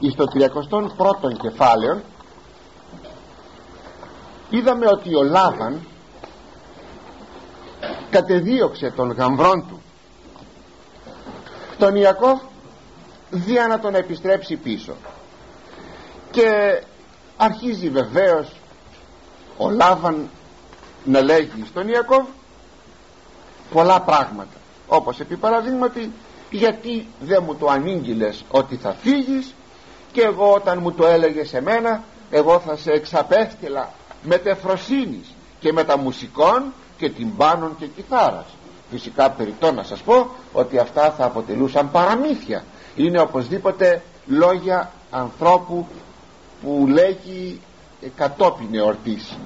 εις το 31ο κεφάλαιο είδαμε ότι ο Λάβαν κατεδίωξε τον γαμβρόν του. Τον Ιακώβ δια να τον επιστρέψει πίσω. Και αρχίζει βεβαίως ο Λάβαν να λέγει στον Ιακώβ πολλά πράγματα. Όπως επί παραδείγματι γιατί δεν μου το ανήγγειλες ότι θα φύγεις και εγώ όταν μου το έλεγες εμένα εγώ θα σε εξαπέστειλα με τεφροσύνης και με τα μουσικών και τυμπάνων και κιθάρας. Φυσικά περιττό να σας πω ότι αυτά θα αποτελούσαν παραμύθια. Είναι οπωσδήποτε λόγια ανθρώπου που λέγει κατόπιν εορτής.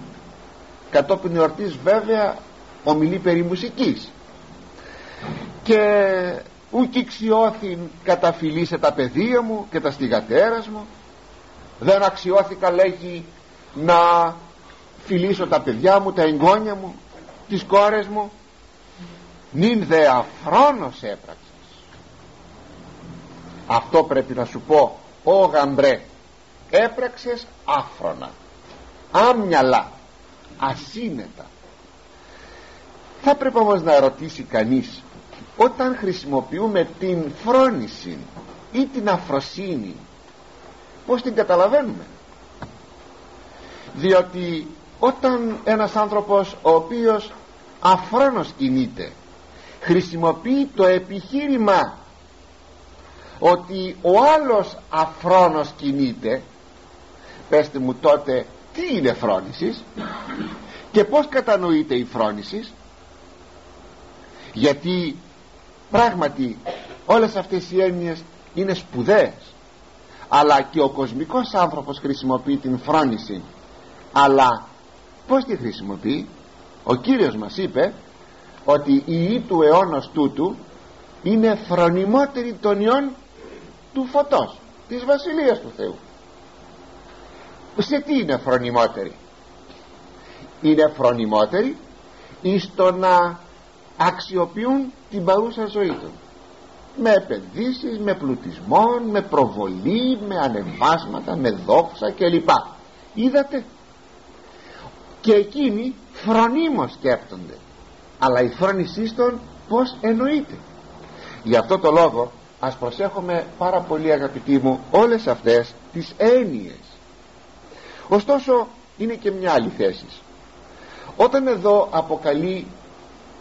Κατόπιν εορτής βέβαια ομιλεί περί μουσικής. Και ούκ αξιώθην καταφυλίσε τα παιδεία μου και τα στιγατέρας μου. Δεν αξιώθηκα λέγει να φιλήσω τα παιδιά μου τα εγγόνια μου τις κόρες μου. Νυν δε αφρόνος έπραξες. Αυτό πρέπει να σου πω ο γαμπρέ έπραξες άφρονα άμυαλα ασύνετα θα πρέπει όμως να ρωτήσει κανείς όταν χρησιμοποιούμε την φρόνηση ή την αφροσύνη πως την καταλαβαίνουμε; Διότι όταν ένας άνθρωπος ο οποίος αφρόνος κινείται χρησιμοποιεί το επιχείρημα ότι ο άλλος αφρόνος κινείται πέστε μου τότε τι είναι φρόνησης και πως κατανοείται η φρόνησης; Γιατί πράγματι όλες αυτές οι έννοιες είναι σπουδαίες. Αλλά και ο κοσμικός άνθρωπος χρησιμοποιεί την φρόνηση. Αλλά πως τη χρησιμοποιεί; Ο Κύριος μας είπε ότι η ή του αιώνος τούτου είναι φρονιμότερη των ιών του φωτός της Βασιλείας του Θεού. Σε τι είναι φρονιμότερη; Είναι φρονιμότερη εις το να αξιοποιούν την παρούσα ζωή του. Με επενδύσεις, με πλουτισμό, με προβολή, με ανεβάσματα, με δόξα κλπ. Είδατε; Και εκείνοι φρονίμως σκέπτονται. Αλλά η φρόνησή των πως εννοείται; Γι' αυτό το λόγο ας προσέχουμε πάρα πολύ αγαπητοί μου όλες αυτές τις έννοιες. Ωστόσο είναι και μια άλλη θέση. Όταν εδώ αποκαλεί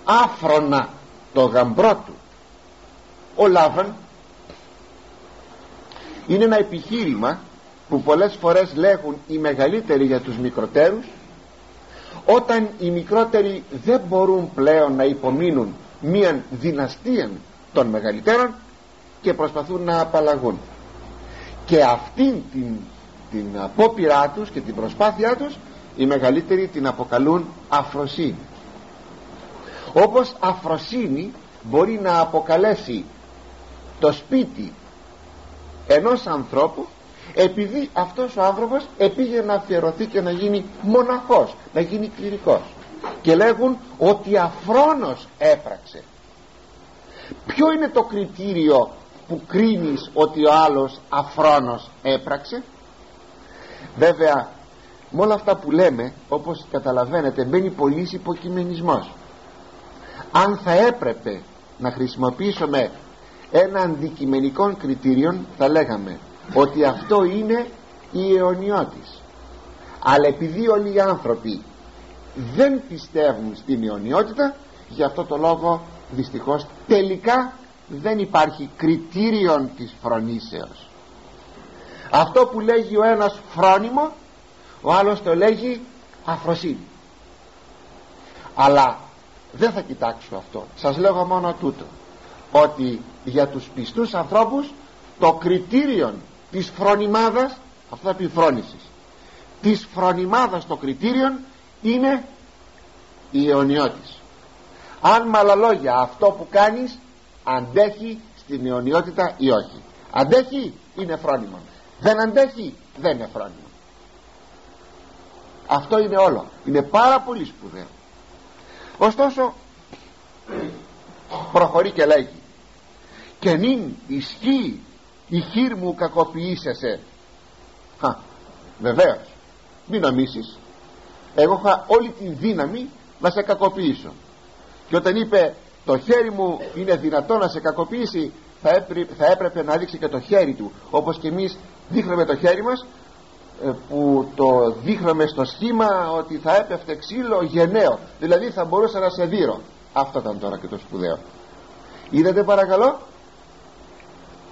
άφρονα το γαμπρό του. Ο Λάβαν είναι ένα επιχείρημα που πολλές φορές λέγουν οι μεγαλύτεροι για τους μικροτέρους όταν οι μικρότεροι δεν μπορούν πλέον να υπομείνουν μία δυναστεία των μεγαλύτερων και προσπαθούν να απαλλαγούν. Και αυτήν την, την απόπειρά τους και την προσπάθειά τους οι μεγαλύτεροι την αποκαλούν αφροσύνη όπως αφροσύνη μπορεί να αποκαλέσει το σπίτι ενός ανθρώπου επειδή αυτός ο άνθρωπος επήγε να αφιερωθεί και να γίνει μοναχός να γίνει κληρικός. Και λέγουν ότι αφρόνος έπραξε. Ποιο είναι το κριτήριο που κρίνεις ότι ο άλλος αφρόνος έπραξε; Βέβαια με όλα αυτά που λέμε όπως καταλαβαίνετε μπαίνει πολύς υποκειμενισμός αν θα έπρεπε να χρησιμοποιήσουμε ένα αντικειμενικό κριτήριο θα λέγαμε ότι αυτό είναι η αιωνιώτης αλλά επειδή όλοι οι άνθρωποι δεν πιστεύουν στην αιωνιότητα γι' αυτό το λόγο δυστυχώς τελικά δεν υπάρχει κριτήριον της φρονήσεως. Αυτό που λέγει ο ένας φρόνιμο ο άλλος το λέγει αφροσύνη. Αλλά δεν θα κοιτάξω αυτό. Σας λέγω μόνο τούτο. Ότι για τους πιστούς ανθρώπους το κριτήριον της φρονιμάδας αυτό θα πει φρόνησης της φρονιμάδας το κριτήριον είναι η αιωνιώτης αν με άλλα λόγια αυτό που κάνεις αντέχει στην αιωνιότητα ή όχι. Αντέχει είναι φρόνιμο δεν αντέχει δεν είναι φρόνιμο αυτό είναι όλο. Είναι πάρα πολύ σπουδαίο ωστόσο προχωρεί και λέγει και νυν ισχύει η χείρ μου κακοποιήσεσαι Χα, βεβαίως μην νομίσεις. Εγώ είχα όλη τη δύναμη να σε κακοποιήσω. Και όταν είπε το χέρι μου είναι δυνατό να σε κακοποιήσει θα έπρεπε, θα έπρεπε να δείξει και το χέρι του όπως και εμείς δείχνουμε το χέρι μας ε, που το δείχναμε στο σχήμα ότι θα έπεφτε ξύλο γενναίο. Δηλαδή θα μπορούσα να σε δείρω. Αυτό ήταν τώρα και το σπουδαίο. Είδατε παρακαλώ;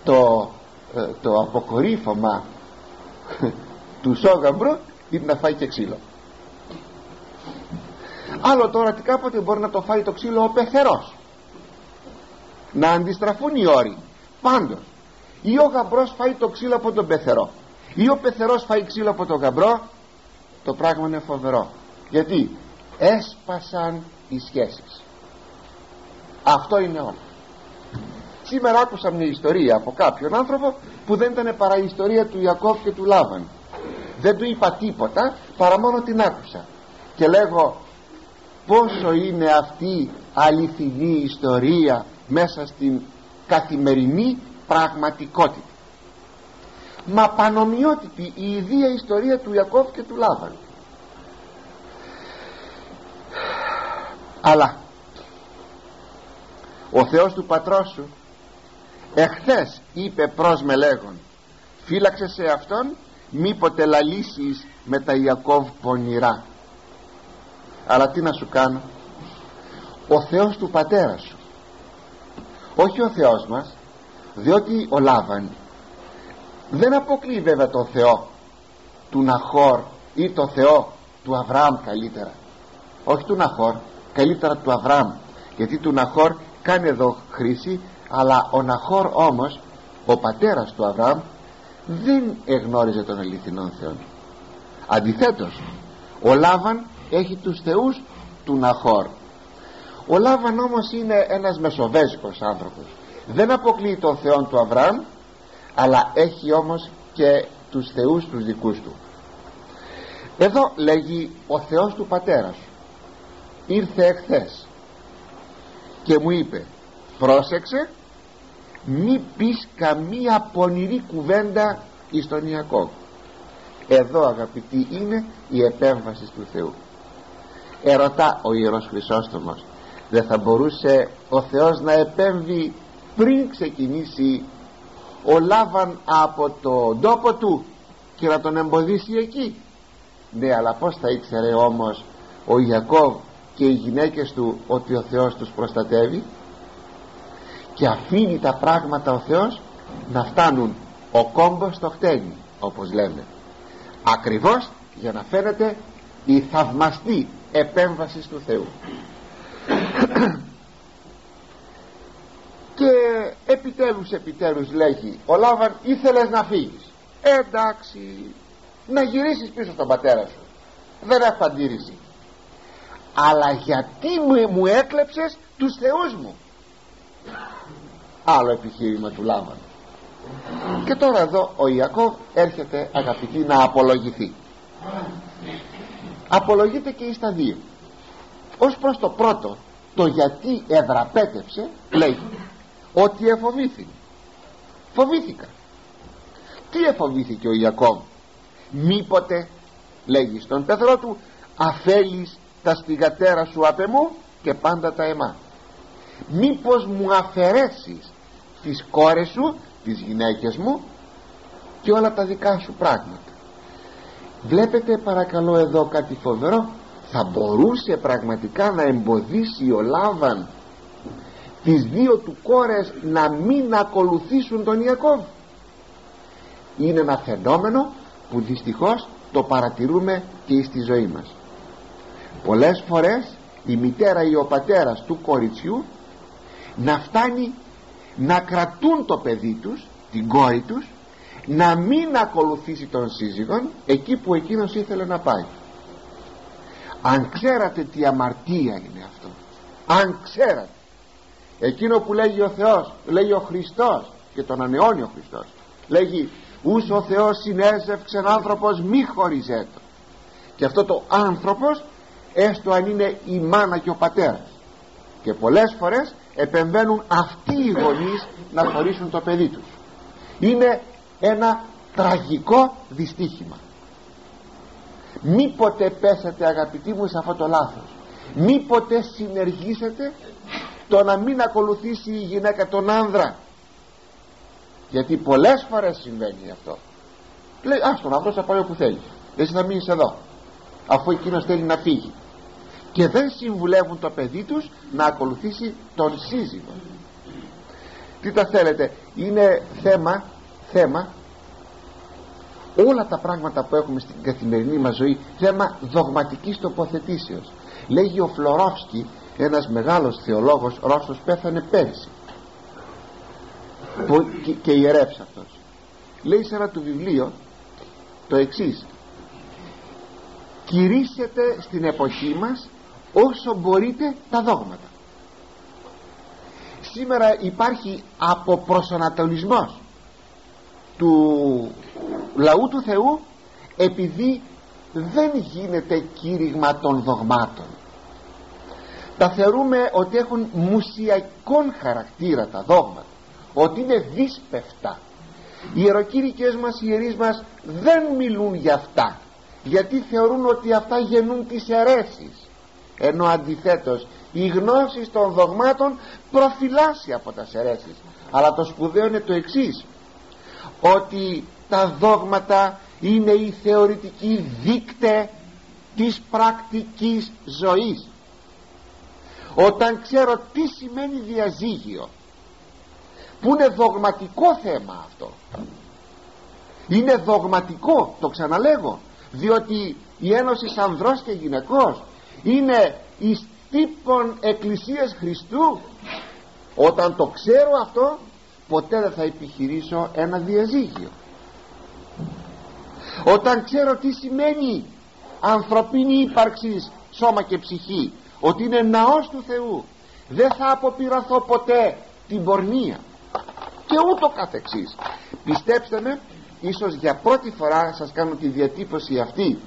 Το, ε, το αποκορύφωμα του σόγαμπρου είναι να φάει και ξύλο. Άλλο τώρα ότι κάποτε μπορεί να το φάει το ξύλο ο πεθερός. Να αντιστραφούν οι όροι. Πάντως ή ο γαμπρός φάει το ξύλο από τον πεθερό ή ο πεθερός φάει ξύλο από τον γαμπρό το πράγμα είναι φοβερό. Γιατί έσπασαν οι σχέσεις. Αυτό είναι όλο. Σήμερα άκουσα μια ιστορία από κάποιον άνθρωπο που δεν ήταν παρά η ιστορία του Ιακώβ και του Λάβαν. Δεν του είπα τίποτα παρά μόνο την άκουσα. Και λέγω πόσο είναι αυτή αληθινή ιστορία μέσα στην καθημερινή πραγματικότητα μα πανομοιότυπη η ιδία ιστορία του Ιακώβ και του Λάβαν. Αλλά ο Θεός του πατρός σου εχθές είπε προς με λέγον φύλαξε σε αυτόν μήποτε λαλήσεις με τα Ιακώβ πονηρά. Αλλά τι να σου κάνω ο Θεός του πατέρας σου όχι ο Θεός μας διότι ο Λάβαν δεν αποκλεί βέβαια τον Θεό του Ναχόρ ή το Θεό του Αβραάμ καλύτερα. Όχι του Ναχόρ καλύτερα του Αβραάμ. Γιατί του Ναχόρ κάνει εδώ χρήση αλλά ο Ναχόρ όμως ο πατέρας του Αβραάμ δεν εγνώριζε τον αληθινό Θεό. Αντιθέτως ο Λάβαν έχει τους θεούς του Ναχόρ ο Λάβαν όμως είναι ένας μεσοβέζικος άνθρωπος. Δεν αποκλείει τον Θεό του Αβραάμ αλλά έχει όμως και τους θεούς τους δικούς του. Εδώ λέγει ο Θεός του πατέρας σου ήρθε εχθές και μου είπε πρόσεξε μη πεις καμία πονηρή κουβέντα εις τον Ιακώβ. Εδώ αγαπητοί είναι η επέμβαση του Θεού ερωτά ο Ιερός Χρυσόστομος δεν θα μπορούσε ο Θεός να επέμβει πριν ξεκινήσει ο Λάβαν από τον τόπο του και να τον εμποδίσει εκεί. Ναι αλλά πως θα ήξερε όμως ο Ιακώβ και οι γυναίκες του ότι ο Θεός τους προστατεύει; Και αφήνει τα πράγματα ο Θεός να φτάνουν. Ο κόμπος στο χτένι όπως λέμε ακριβώς για να φαίνεται η θαυμαστή επέμβαση του Θεού και επιτέλους επιτέλους λέγει ο Λάβαν ήθελες να φύγεις. Εντάξει να γυρίσεις πίσω στον πατέρα σου. Δεν έχω αντίρρηση. Αλλά γιατί μου, μου έκλεψες τους θεούς μου; Άλλο επιχείρημα του Λάβαν και τώρα εδώ ο Ιακώβ έρχεται αγαπητή να απολογηθεί. Απολογείται και στα δύο. Ως προς το πρώτο το γιατί εδραπέτευσε λέει ότι εφοβήθη. Φοβήθηκα. Τι εφοβήθηκε ο Ιακώβ; Μήποτε λέγει στον πεθρό του αφέλεις τα στιγατέρα σου απ' εμού και πάντα τα εμά. Μήπως μου αφαιρέσεις τις κόρες σου τις γυναίκες μου και όλα τα δικά σου πράγματα. Βλέπετε παρακαλώ εδώ κάτι φοβερό. Θα μπορούσε πραγματικά να εμποδίσει ο Λάβαν τις δύο του κόρες να μην ακολουθήσουν τον Ιακώβ. Είναι ένα φαινόμενο που δυστυχώς το παρατηρούμε και στη ζωή μας. Πολλές φορές η μητέρα ή ο πατέρας του κοριτσιού να φτάνει να κρατούν το παιδί τους την κόρη τους να μην ακολουθήσει τον σύζυγον εκεί που εκείνος ήθελε να πάει. Αν ξέρατε τι αμαρτία είναι αυτό. Αν ξέρατε εκείνο που λέγει ο Θεός λέγει ο Χριστός και τον ανεώνει ο Χριστός. Λέγει ούς ο Θεός συνέζευξεν άνθρωπος μη χωριζέτο και αυτό το άνθρωπος έστω αν είναι η μάνα και ο πατέρας. Και πολλές φορές επεμβαίνουν αυτοί οι γονείς να χωρίσουν το παιδί τους. Είναι ένα τραγικό δυστύχημα. Μήποτε πέσετε αγαπητοί μου σε αυτό το λάθος. Μήποτε συνεργήσετε το να μην ακολουθήσει η γυναίκα τον άνδρα. Γιατί πολλές φορές συμβαίνει αυτό. Λέει άστον αυτός θα πάει όπου θέλει. Εσύ να μείνεις εδώ αφού εκείνος θέλει να φύγει και δεν συμβουλεύουν το παιδί τους να ακολουθήσει τον σύζυγο. Τι τα θέλετε είναι θέμα θέμα όλα τα πράγματα που έχουμε στην καθημερινή μας ζωή θέμα δογματικής τοποθετήσεως. Λέγει ο Φλωρόφσκι ένας μεγάλος θεολόγος Ρώσος πέθανε πέρσι που, και, και ιερεύς αυτός. Λέει σε ένα του βιβλίο το εξής. Κηρύσσετε στην εποχή μας όσο μπορείτε τα δόγματα σήμερα υπάρχει αποπροσανατολισμός του λαού του Θεού επειδή δεν γίνεται κήρυγμα των δογμάτων τα θεωρούμε ότι έχουν μουσιακόν χαρακτήρα τα δόγματα ότι είναι δύσπευτα. Οι ιεροκήρυκες μας οι ιερείς μας δεν μιλούν για αυτά γιατί θεωρούν ότι αυτά γεννούν τις αιρέσεις. Ενώ αντιθέτως η γνώση των δογμάτων προφυλάσσει από τα αιρέσεις. Αλλά το σπουδαίο είναι το εξής ότι τα δόγματα είναι η θεωρητική δείκτες της πρακτικής ζωής όταν ξέρω τι σημαίνει διαζύγιο. Που είναι δογματικό θέμα αυτό. Είναι δογματικό το ξαναλέγω διότι η ένωση ανδρός και γυναικός είναι εις τύπων εκκλησίας Χριστού. Όταν το ξέρω αυτό ποτέ δεν θα επιχειρήσω ένα διαζύγιο. Όταν ξέρω τι σημαίνει ανθρωπίνη ύπαρξη σώμα και ψυχή ότι είναι ναός του Θεού. Δεν θα αποπειραθώ ποτέ την πορνεία. Και ούτω καθεξής. Πιστέψτε με ίσως για πρώτη φορά σας κάνω τη διατύπωση αυτή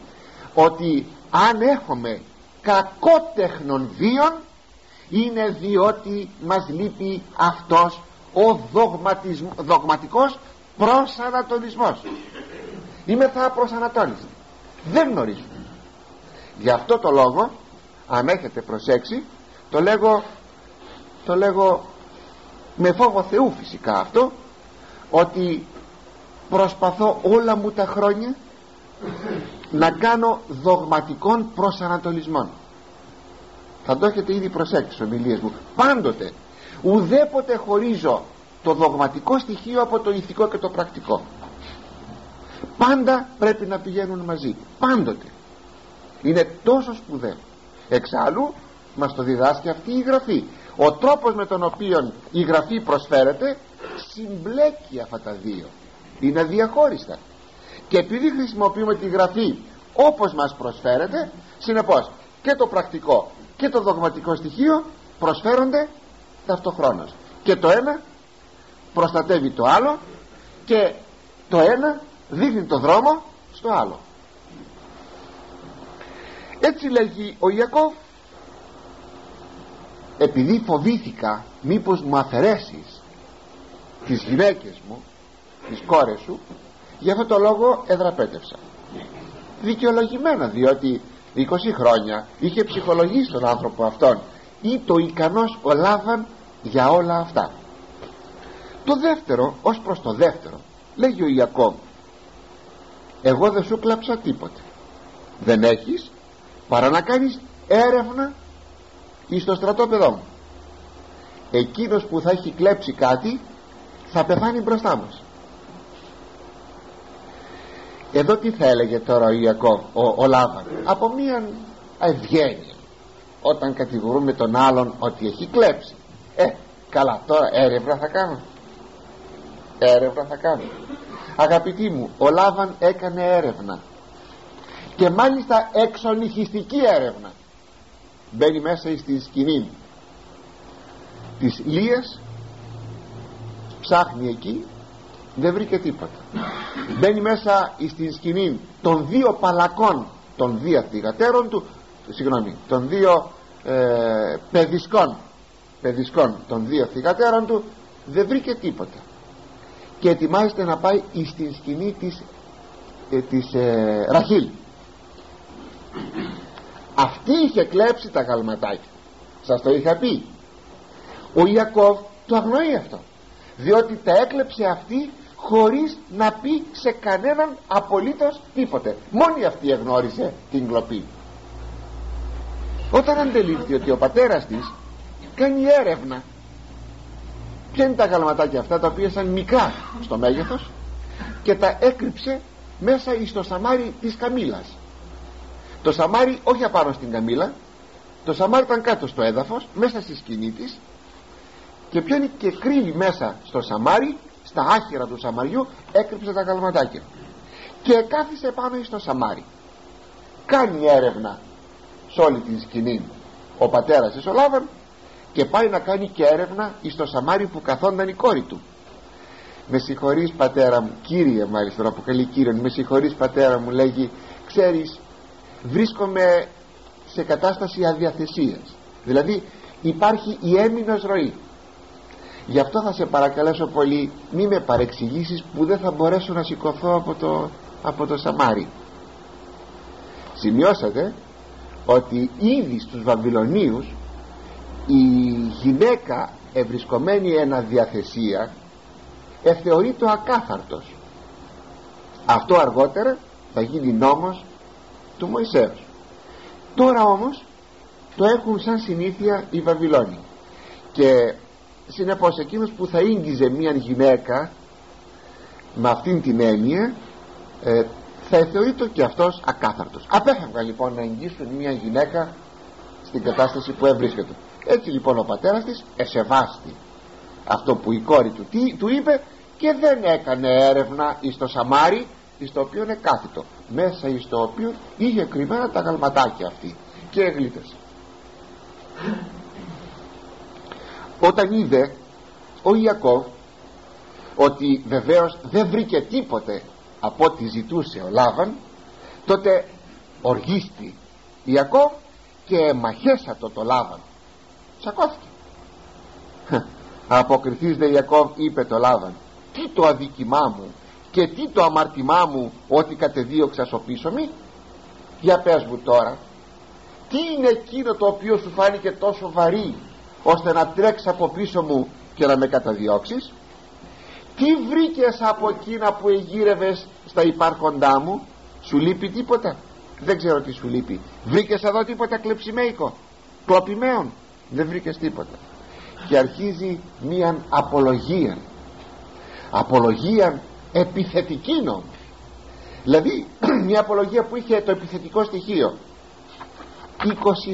ότι αν έχουμε κακότεχνον βίων είναι διότι μας λείπει αυτός ο δογματικός προσανατολισμός. Είμαι θα προσανατόλιστοι δεν γνωρίζουμε γι' αυτό το λόγο αν έχετε προσέξει το λέγω το λέγω με φόβο Θεού φυσικά αυτό ότι προσπαθώ όλα μου τα χρόνια να κάνω δογματικών προσανατολισμών. Θα το έχετε ήδη προσέξει στις ομιλίες μου. Πάντοτε ουδέποτε χωρίζω το δογματικό στοιχείο από το ηθικό και το πρακτικό. Πάντα πρέπει να πηγαίνουν μαζί. Πάντοτε. Είναι τόσο σπουδαίο εξάλλου μας το διδάσκει αυτή η γραφή. Ο τρόπος με τον οποίο η γραφή προσφέρεται συμπλέκει αυτά τα δύο. Είναι αδιαχώριστα και επειδή χρησιμοποιούμε τη γραφή όπως μας προσφέρεται συνεπώς και το πρακτικό και το δογματικό στοιχείο προσφέρονται ταυτοχρόνως. Και το ένα προστατεύει το άλλο και το ένα δείχνει το δρόμο στο άλλο έτσι λέγει ο Ιακώβ επειδή φοβήθηκα μήπως μου αφαιρέσεις τις γυναίκες μου τις κόρες σου γι' αυτό το λόγο εδραπέτευσα. Δικαιολογημένα διότι 20 χρόνια είχε ψυχολογήσει τον άνθρωπο αυτόν ή το ικανός ο Λάβαν για όλα αυτά. Το δεύτερο ως προς το δεύτερο λέγει ο Ιακώβ εγώ δεν σου κλάψα τίποτε. Δεν έχεις παρά να κάνεις έρευνα εις το στρατόπεδό μου. Εκείνος που θα έχει κλέψει κάτι θα πεθάνει μπροστά μας. Εδώ τι θα έλεγε τώρα ο Ιακώβ ο, ο Λάβαν από μία ευγένεια όταν κατηγορούμε τον άλλον ότι έχει κλέψει. Ε καλά τώρα έρευνα θα κάνω. Έρευνα θα κάνω. Αγαπητοί μου ο Λάβαν έκανε έρευνα και μάλιστα εξονυχιστική έρευνα. Μπαίνει μέσα στη σκηνή της Λίας ψάχνει εκεί δεν βρήκε τίποτα. Μπαίνει μέσα στη σκηνή των δύο παλακών των δύο θυγατέρων του συγγνώμη των δύο ε, παιδισκών παιδισκών των δύο θυγατέρων του δεν βρήκε τίποτα. Και ετοιμάζεται να πάει στην σκηνή της, ε, της ε, Ραχήλ αυτή είχε κλέψει τα γαλματάκια. Σας το είχα πει. Ο Ιακώβ το αγνοεί αυτό. Διότι τα έκλεψε αυτή χωρίς να πει σε κανέναν απολύτως τίποτε. Μόνη αυτή εγνώρισε την κλοπή. Όταν αντελήφθη ότι ο πατέρας της κάνει έρευνα ποια είναι τα γαλματάκια αυτά τα οποία ήταν μικρά στο μέγεθος και τα έκρυψε μέσα στο σαμάρι της Καμήλας το σαμάρι όχι απάνω στην Καμήλα. Το σαμάρι ήταν κάτω στο έδαφος μέσα στη σκηνή της. Και πιάνει και κρύβει μέσα στο σαμάρι στα άχυρα του σαμαριού έκρυψε τα αγαλματάκια. Και κάθισε πάνω στο σαμάρι. Κάνει έρευνα σε όλη την σκηνή ο πατέρας της ο Λάβαν και πάει να κάνει και έρευνα στο σαμάρι που καθόνταν η κόρη του. Με συγχωρείς πατέρα μου κύριε μάλιστα να αποκαλεί κύριον με συγχωρείς πατέρα μου λέγει ξέρεις βρίσκομαι σε κατάσταση αδιαθεσίας δηλαδή υπάρχει η έμεινος ροή. Γι' αυτό θα σε παρακαλέσω πολύ μη με παρεξηγήσεις που δεν θα μπορέσω να σηκωθώ από το, από το Σαμάρι. Σημειώσατε ότι ήδη στους Βαβυλωνίους η γυναίκα ευρισκομένη εν αδιαθεσία εθεωρεί το ακάθαρτος. Αυτό αργότερα θα γίνει νόμος του Μωυσέως. Τώρα όμως το έχουν σαν συνήθεια οι Βαβυλώνοι. Και συνεπώς εκείνος που θα ίγγιζε μια γυναίκα με αυτήν την έννοια ε, θα θεωρείται και αυτός ακάθαρτος. Απέφευγαν λοιπόν να εγγύσουν μια γυναίκα στην κατάσταση που έβρισκεται. Έτσι λοιπόν ο πατέρας της εσεβάστη αυτό που η κόρη του τι, του είπε και δεν έκανε έρευνα εις το Σαμάρι εις το οποίο είναι κάθετο. Μέσα εις το οποίο είχε κρυμμένα τα γαλματάκια αυτή. Και εγλίτες όταν είδε ο Ιακώβ ότι βεβαίως δεν βρήκε τίποτε από ό,τι ζητούσε ο Λάβαν τότε οργίστη Ιακώβ και μαχέσατο το Λάβαν. Τσακώθηκε. Αποκριθείς δε Ιακώβ είπε το Λάβαν τι το αδίκημά μου και τι το αμαρτημά μου ότι κατεδίωξα στο πίσω μου για πες μου τώρα τι είναι εκείνο το οποίο σου φάνηκε τόσο βαρύ ώστε να τρέξεις από πίσω μου και να με καταδιώξεις; Τι βρήκες από εκείνα που εγύρευες στα υπάρχοντά μου; Σου λείπει τίποτα; Δεν ξέρω τι σου λείπει. Βρήκες εδώ τίποτα κλεψιμέικο; Κλοπημαίων δεν βρήκες τίποτα. Και αρχίζει μία απολογία απολογία επιθετική νόμου δηλαδή μια απολογία που είχε το επιθετικό στοιχείο. 20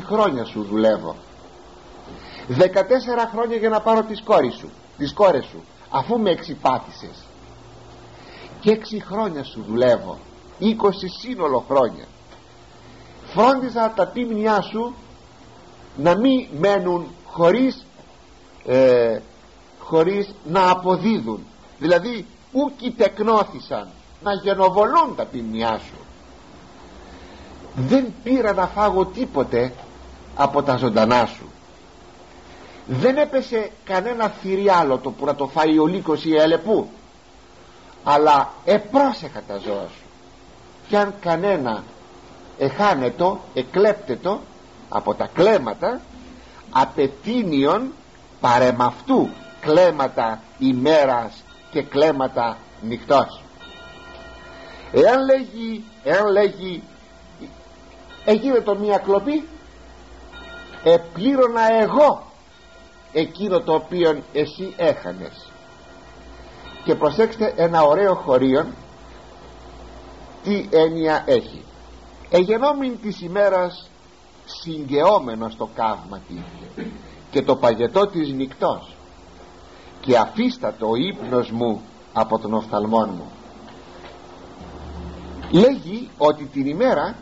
χρόνια σου δουλεύω. 14 χρόνια για να πάρω τις κόρες σου τις κόρες σου αφού με εξυπάτησες. Και 6 χρόνια σου δουλεύω. 20 σύνολο χρόνια. Φρόντιζα τα πίμνιά σου να μην μένουν χωρίς ε, χωρίς να αποδίδουν. Δηλαδή ούκοι τεκνώθησαν να γενοβολούν τα ποιμνιά σου. Δεν πήρα να φάγω τίποτε από τα ζωντανά σου. Δεν έπεσε κανένα θηριάλωτο που να το φάει ο λύκος ή η ελεπού αλλά επρόσεχα τα ζώα σου. Κι αν κανένα εχάνετο, εκλέπτετο από τα κλέματα απετίνιον παρεμαυτού κλέματα ημέρας και κλέματα νυχτός. Εάν λέγει εάν λέγει έγινε το μία κλοπή επλήρωνα εγώ εκείνο το οποίο εσύ έχανες και προσέξτε ένα ωραίο χωρίο τι έννοια έχει. Εγενόμην της ημέρας συγκαιόμενο στο καύμα και το παγετό της νυχτός και αφίστατο ο ύπνος μου από τον οφθαλμόν μου. Λέγει ότι την ημέρα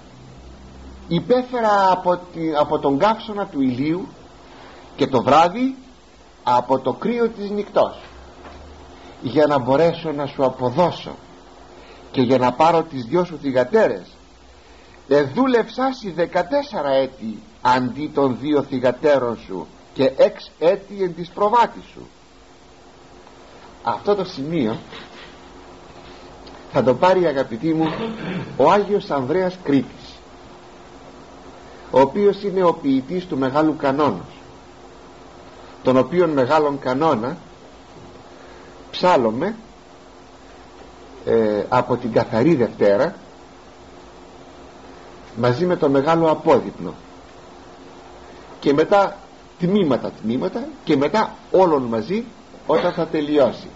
υπέφερα από, από τον καύσωνα του ηλίου και το βράδυ από το κρύο της νυχτός για να μπορέσω να σου αποδώσω και για να πάρω τις δυο σου θυγατέρες. Εδούλευσά σι 14 έτη αντί των δύο θυγατέρων σου και έξ έτη εν της προβάτης σου αυτό το σημείο θα το πάρει αγαπητοί μου ο Άγιος Ανδρέας Κρήτης ο οποίος είναι ο ποιητής του Μεγάλου Κανόνος τον οποίον Μεγάλον Κανόνα ψάλομαι ε, από την Καθαρή Δευτέρα μαζί με το Μεγάλο Απόδειπνο. Και μετά τμήματα τμήματα και μετά όλων μαζί όταν θα τελειώσει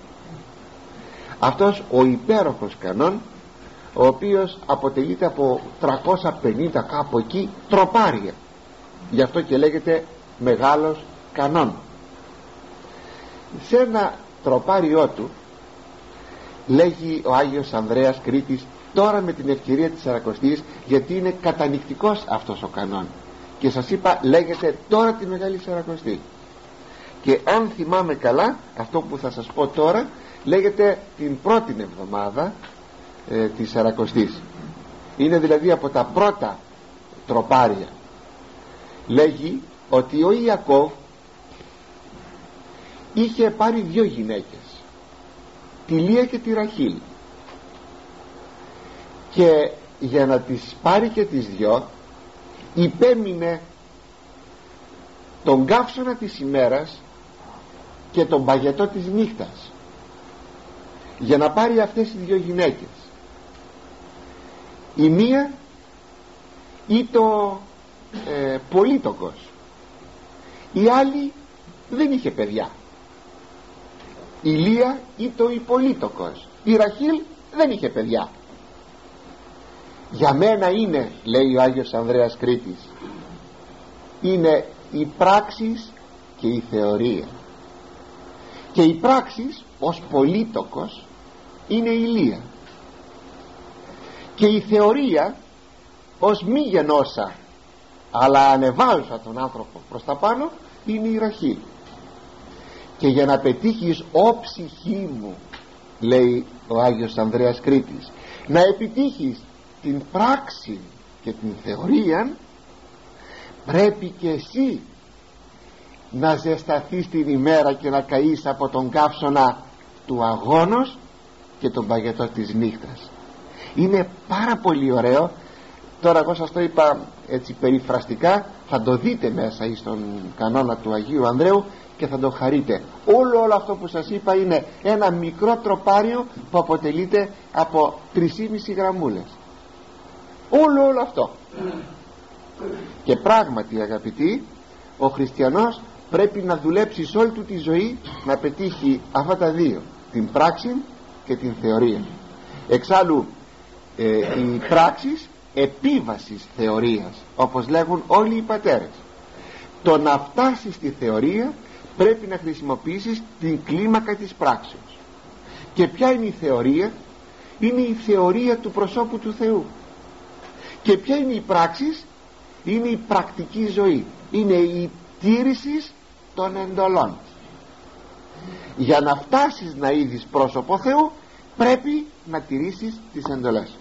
αυτός ο υπέροχος κανόν ο οποίος αποτελείται από 350 κάπου εκεί τροπάρια γι' αυτό και λέγεται μεγάλος κανόν σε ένα τροπάριό του λέγει ο Άγιος Ανδρέας Κρήτης τώρα με την ευκαιρία της Σαρακοστής γιατί είναι κατανικτικός αυτός ο κανόν και σας είπα λέγεται τώρα τη Μεγάλη Σαρακοστή και αν θυμάμαι καλά αυτό που θα σας πω τώρα λέγεται την πρώτη εβδομάδα ε, της Σαρακοστής είναι δηλαδή από τα πρώτα τροπάρια. Λέγει ότι ο Ιακώβ είχε πάρει δύο γυναίκες τη Λία και τη Ραχήλ και για να τις πάρει και τις δυο υπέμεινε τον καύσωνα της ημέρας και τον παγετό της νύχτας για να πάρει αυτές οι δύο γυναίκες. Η μία ή το ε, πολίτοκος η άλλη δεν είχε παιδιά. Η Λία ή το υπολίτοκος η Ραχήλ δεν είχε παιδιά. Για μένα είναι λέει ο Άγιος Ανδρέας Κρήτης είναι η πράξεις και η θεωρία. Και η πράξεις ως πολίτοκος είναι η Λία. Και η θεωρία ως μη γενόσα αλλά ανεβάζουσα τον άνθρωπο προς τα πάνω είναι η Ραχήλ και για να πετύχεις ο ψυχή μου λέει ο Άγιος Ανδρέας Κρήτης να επιτύχεις την πράξη και την θεωρία πρέπει και εσύ να ζεσταθείς την ημέρα και να καείς από τον καύσωνα του αγώνος και τον παγετό της νύχτας. Είναι πάρα πολύ ωραίο. Τώρα εγώ σας το είπα έτσι περιφραστικά θα το δείτε μέσα στον κανόνα του Αγίου Ανδρέου και θα το χαρείτε. Όλο, όλο αυτό που σας είπα είναι ένα μικρό τροπάριο που αποτελείται από 3,5 γραμμούλες. Όλο όλο αυτό. Και πράγματι αγαπητοί ο χριστιανός πρέπει να δουλέψει σε όλη του τη ζωή να πετύχει αυτά τα δύο. Την πράξη και την θεωρία. Εξάλλου ε, οι πράξεις επίβασης θεωρίας όπως λέγουν όλοι οι πατέρες. Το να φτάσεις στη θεωρία πρέπει να χρησιμοποιήσεις την κλίμακα της πράξεως. Και ποια είναι η θεωρία; Είναι η θεωρία του προσώπου του Θεού. Και ποια είναι η πράξη είναι η πρακτική ζωή. Είναι η τήρησης των εντολών για να φτάσεις να είδεις πρόσωπο Θεού πρέπει να τηρήσεις τις εντολές.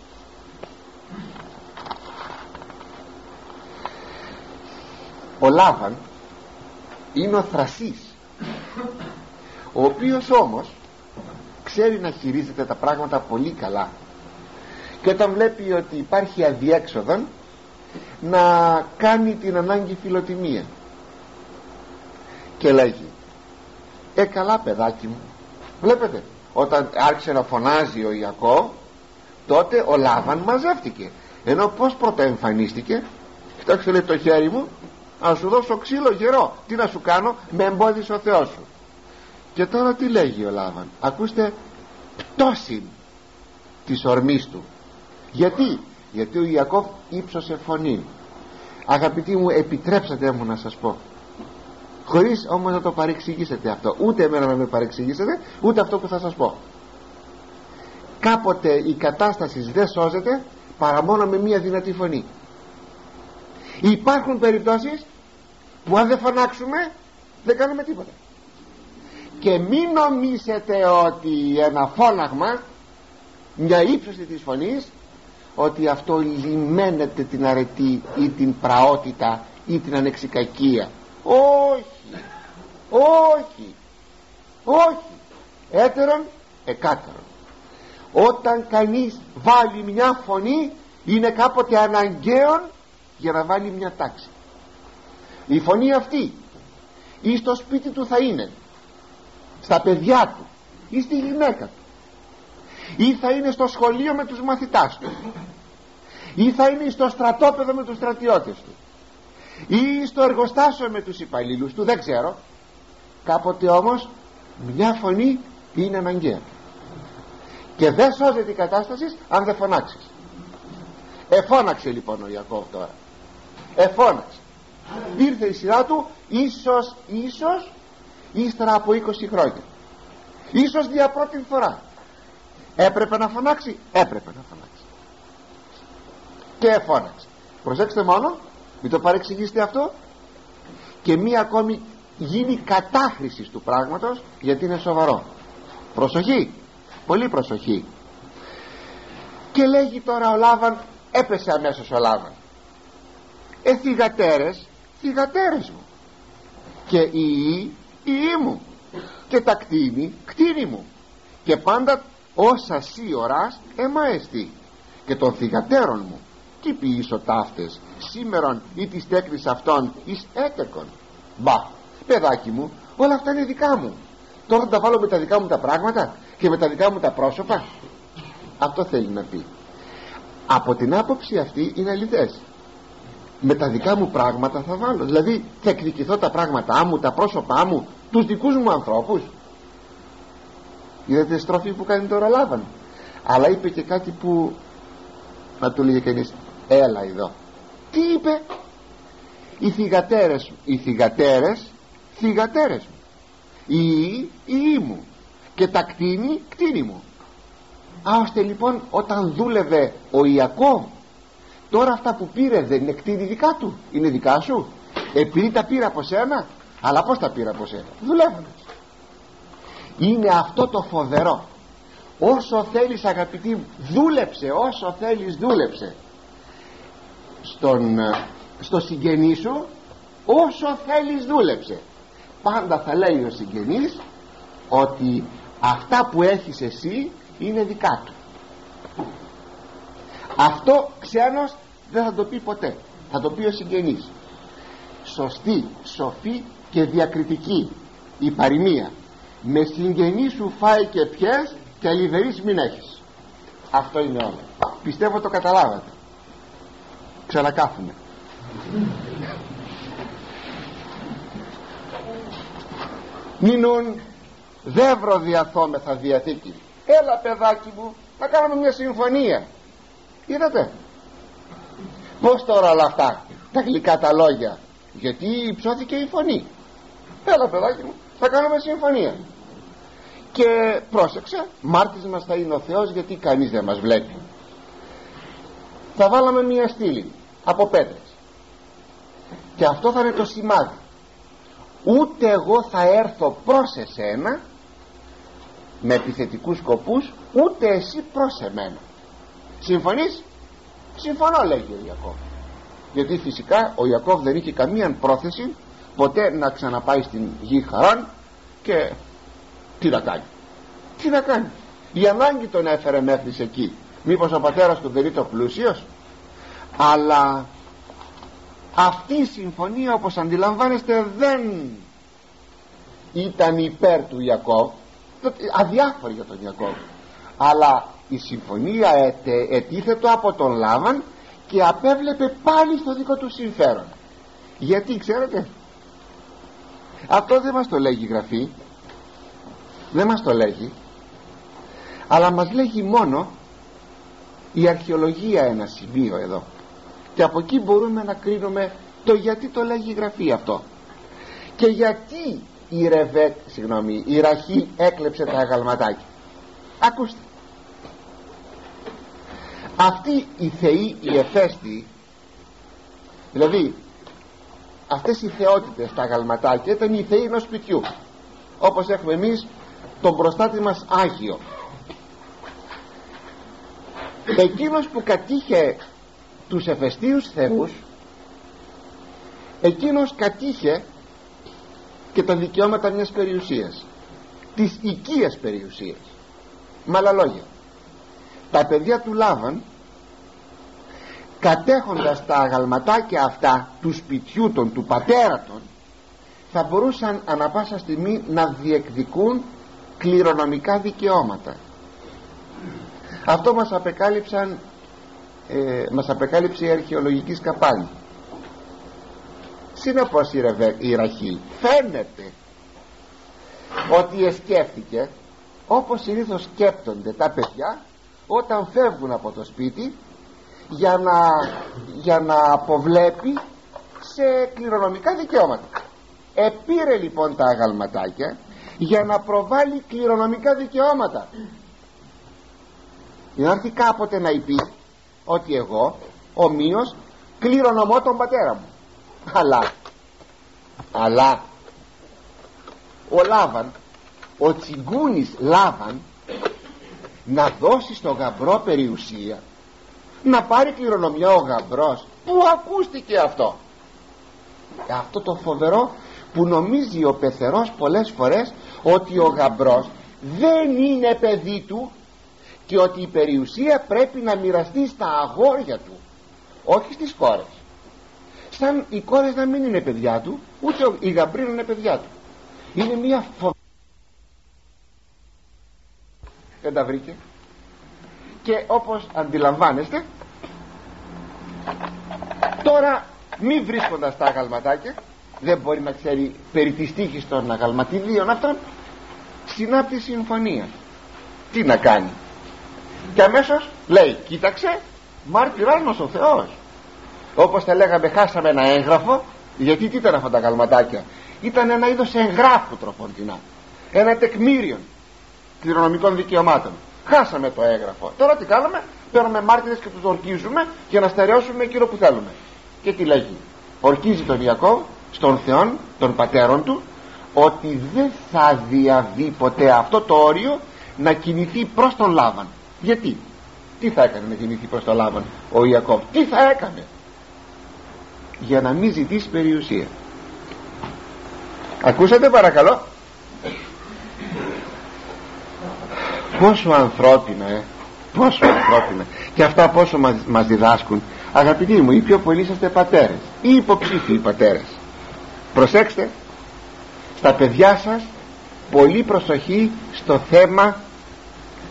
Ο Λάβαν είναι ο θρασής ο οποίος όμως ξέρει να χειρίζεται τα πράγματα πολύ καλά. Και όταν βλέπει ότι υπάρχει αδιέξοδον να κάνει την ανάγκη φιλοτιμία. Και λέγει ε καλά παιδάκι μου. Βλέπετε όταν άρχισε να φωνάζει ο Ιακώ τότε ο Λάβαν μαζεύτηκε. Ενώ πως πρώτα εμφανίστηκε κοιτάξτε λέει το χέρι μου να σου δώσω ξύλο γερό. Τι να σου κάνω με εμπόδισε ο Θεός σου. Και τώρα τι λέγει ο Λάβαν. Ακούστε πτώση της ορμής του. Γιατί; Γιατί ο Ιακώβ ύψωσε φωνή. Αγαπητοί μου επιτρέψατε μου να σας πω χωρίς όμως να το παρεξηγήσετε αυτό. Ούτε εμένα να με παρεξηγήσετε ούτε αυτό που θα σας πω. Κάποτε η κατάσταση δεν σώζεται παρά μόνο με μία δυνατή φωνή. Υπάρχουν περιπτώσεις που αν δεν φωνάξουμε δεν κάνουμε τίποτα. Και μην νομίσετε ότι ένα φώναγμα μια ύψωση της φωνής ότι αυτό λιμένεται την αρετή ή την πραότητα ή την ανεξικακία. Όχι όχι. Όχι. Έτερον εκάτερον. Όταν κανείς βάλει μια φωνή είναι κάποτε αναγκαίο για να βάλει μια τάξη. Η φωνή αυτή ή στο σπίτι του θα είναι στα παιδιά του ή στη γυναίκα του. Ή θα είναι στο σχολείο με τους μαθητάς του. Ή θα είναι στο στρατόπεδο με τους στρατιώτες του. Ή στο εργοστάσιο με τους υπαλλήλους του δεν ξέρω κάποτε όμως μια φωνή είναι αναγκαία. Και δεν σώζεται η κατάσταση αν δεν φωνάξεις. Εφώναξε λοιπόν ο Ιακώβ τώρα. Εφώναξε ήρθε η σειρά του ίσως ίσως ύστερα από 20 χρόνια. Ίσως για πρώτη φορά. Έπρεπε να φωνάξει έπρεπε να φωνάξει. Και εφώναξε προσέξτε μόνο μην το παρεξηγήσετε αυτό. Και μία ακόμη γίνει κατάχρηση του πράγματος γιατί είναι σοβαρό. Προσοχή. Πολύ προσοχή. Και λέγει τώρα ο Λάβαν έπεσε αμέσως ο Λάβαν. Ε θυγατέρες θυγατέρες μου. Και η η μου. Και τα κτίνη κτίνη μου. Και πάντα όσα σύ οράς εμαέστη και των θυγατέρων μου. Τι ποιήσω ταύτες σήμερον ή της τέκνης αυτών εις έτεκον μπα παιδάκι μου όλα αυτά είναι δικά μου. Τώρα θα τα βάλω με τα δικά μου τα πράγματα και με τα δικά μου τα πρόσωπα. Αυτό θέλει να πει. Από την άποψη αυτή είναι αληθές. Με τα δικά μου πράγματα θα βάλω. Δηλαδή θα εκδικηθώ τα πράγματά μου τα πρόσωπά μου τους δικούς μου ανθρώπους. Είδατε στροφή που κάνει τώρα Λάβαν. Αλλά είπε και κάτι που να του λέγε κανείς έλα εδώ τι είπε; Οι θυγατέρες οι θυγατέρες θυγατέρες μου. Οι οι μου. Και τα κτίνη κτίνη μου. Άωστε λοιπόν όταν δούλευε ο Ιακώβ τώρα αυτά που πήρε δεν είναι κτίνη δικά του είναι δικά σου. Επειδή τα πήρα από σένα αλλά πως τα πήρα από σένα; Δουλεύοντας. Είναι αυτό το φοβερό. Όσο θέλεις αγαπητή μου δούλεψε όσο θέλεις δούλεψε. Στον, στο συγγενή σου όσο θέλεις δούλεψε πάντα θα λέει ο συγγενής ότι αυτά που έχεις εσύ είναι δικά του. Αυτό ξένος δεν θα το πει ποτέ. Θα το πει ο συγγενής. Σωστή, σοφή και διακριτική η παροιμία. Με συγγενή σου φάει και πιες και αλιβερείς μην έχεις. Αυτό είναι όλο. Πιστεύω το καταλάβατε. Ξανακάθουμε μείνουν δεύρο διαθόμεθα διαθήκη. Έλα παιδάκι μου να κάνουμε μια συμφωνία. Είδατε; Πως τώρα όλα αυτά; Τα γλυκά τα λόγια. Γιατί υψώθηκε η φωνή. Έλα παιδάκι μου θα κάνουμε συμφωνία. Και πρόσεξε μάρτης μας θα είναι ο Θεός γιατί κανείς δεν μας βλέπει. Θα βάλαμε μια στήλη από πέτρες. Και αυτό θα είναι το σημάδι ούτε εγώ θα έρθω προς εσένα με επιθετικούς σκοπούς ούτε εσύ προς εμένα. Συμφωνείς; Συμφωνώ λέγει ο Ιακώβ. Γιατί φυσικά ο Ιακώβ δεν είχε καμία πρόθεση ποτέ να ξαναπάει στην γη Χαράν και τι να κάνει. Τι να κάνει; Η ανάγκη τον έφερε μέχρι εκεί. Μήπως ο πατέρας του δεν ήταν πλούσιος; Αλλά αυτή η συμφωνία όπως αντιλαμβάνεστε δεν ήταν υπέρ του Ιακώβ. Αδιάφορη για τον Ιακώβ. Αλλά η συμφωνία ετε, ετίθετο από τον Λάβαν και απέβλεπε πάλι στο δικό του συμφέρον. Γιατί ξέρετε αυτό δεν μας το λέγει η Γραφή. Δεν μας το λέγει. Αλλά μας λέγει μόνο η αρχαιολογία ένα σημείο εδώ και από εκεί μπορούμε να κρίνουμε το γιατί το λέγει η Γραφή αυτό. Και γιατί η Ρεβέκ, συγγνώμη, η Ραχή έκλεψε τα αγαλματάκια ακούστε. Αυτοί οι θεοί οι εφέστοι δηλαδή αυτές οι θεότητες τα αγαλματάκια ήταν οι θεοί ενός σπιτιού. Όπως έχουμε εμείς τον προστάτη μας Άγιο. Εκείνος που κατήχε τους εφεστίους θεούς εκείνος κατήχε και τα δικαιώματα μιας περιουσίας της οικίας περιουσίας. Με άλλα λόγια τα παιδιά του Λάβαν κατέχοντας τα αγαλματάκια αυτά του σπιτιού των, του πατέρα των θα μπορούσαν ανα πάσα στιγμή να διεκδικούν κληρονομικά δικαιώματα. Αυτό μας απεκάλυψαν ε, μας απεκάλυψε η αρχαιολογικής σκαπάνη συνεπώς η, η Ραχή φαίνεται ότι εσκέφτηκε όπως συνήθως σκέπτονται τα παιδιά όταν φεύγουν από το σπίτι για να, για να αποβλέπει σε κληρονομικά δικαιώματα. Επήρε λοιπόν τα αγαλματάκια για να προβάλλει κληρονομικά δικαιώματα. Για να έρθει κάποτε να υπεί ότι εγώ ομοίως κληρονομώ τον πατέρα μου. Αλλά αλλά ο Λάβαν ο τσιγκούνης Λάβαν να δώσει στον γαμπρό περιουσία να πάρει κληρονομιά ο γαμπρός που ακούστηκε αυτό. Αυτό το φοβερό που νομίζει ο πεθερός πολλές φορές ότι ο γαμπρός δεν είναι παιδί του και ότι η περιουσία πρέπει να μοιραστεί στα αγόρια του όχι στις κόρες. Σαν οι κόρες να μην είναι παιδιά του ούτε οι γαμπροί είναι παιδιά του. Είναι μια φοβερή δεν τα βρήκε. Και όπως αντιλαμβάνεστε τώρα μη βρίσκοντας τα αγαλματάκια δεν μπορεί να ξέρει περί της τύχης των αγαλματιδίων αυτών συνάπτει συμφωνία. Τι να κάνει; Και αμέσως λέει κοίταξε μάρτυράς μας ο Θεός όπως θα λέγαμε χάσαμε ένα έγγραφο γιατί τι ήταν αυτά τα αγαλματάκια ήταν ένα είδος εγγράφου τροφοντινά ένα τεκμήριο κληρονομικών δικαιωμάτων. Χάσαμε το έγγραφο. Τώρα τι κάνουμε παίρνουμε μάρτυρες και τους ορκίζουμε για να στερεώσουμε εκείνο που θέλουμε. Και τι λέγει ορκίζει τον Ιακώβ στον Θεόν των πατέρων του ότι δεν θα διαβεί ποτέ αυτό το όριο να κινηθεί προς τον Λάβαν γιατί; Τι θα έκανε να κινηθεί προς τον Λάβαν ο Ιακώβ; Τι θα έκανε; Για να μην ζητήσει περιουσία. Ακούσατε παρακαλώ. Πόσο ανθρώπινα ε. Πόσο ανθρώπινα. Και αυτά πόσο μας, μας διδάσκουν. Αγαπητοί μου ή πιο πολλοί είσαστε πατέρες. Ή υποψήφιοι πατέρες. Προσέξτε. Στα παιδιά σας πολύ προσοχή στο θέμα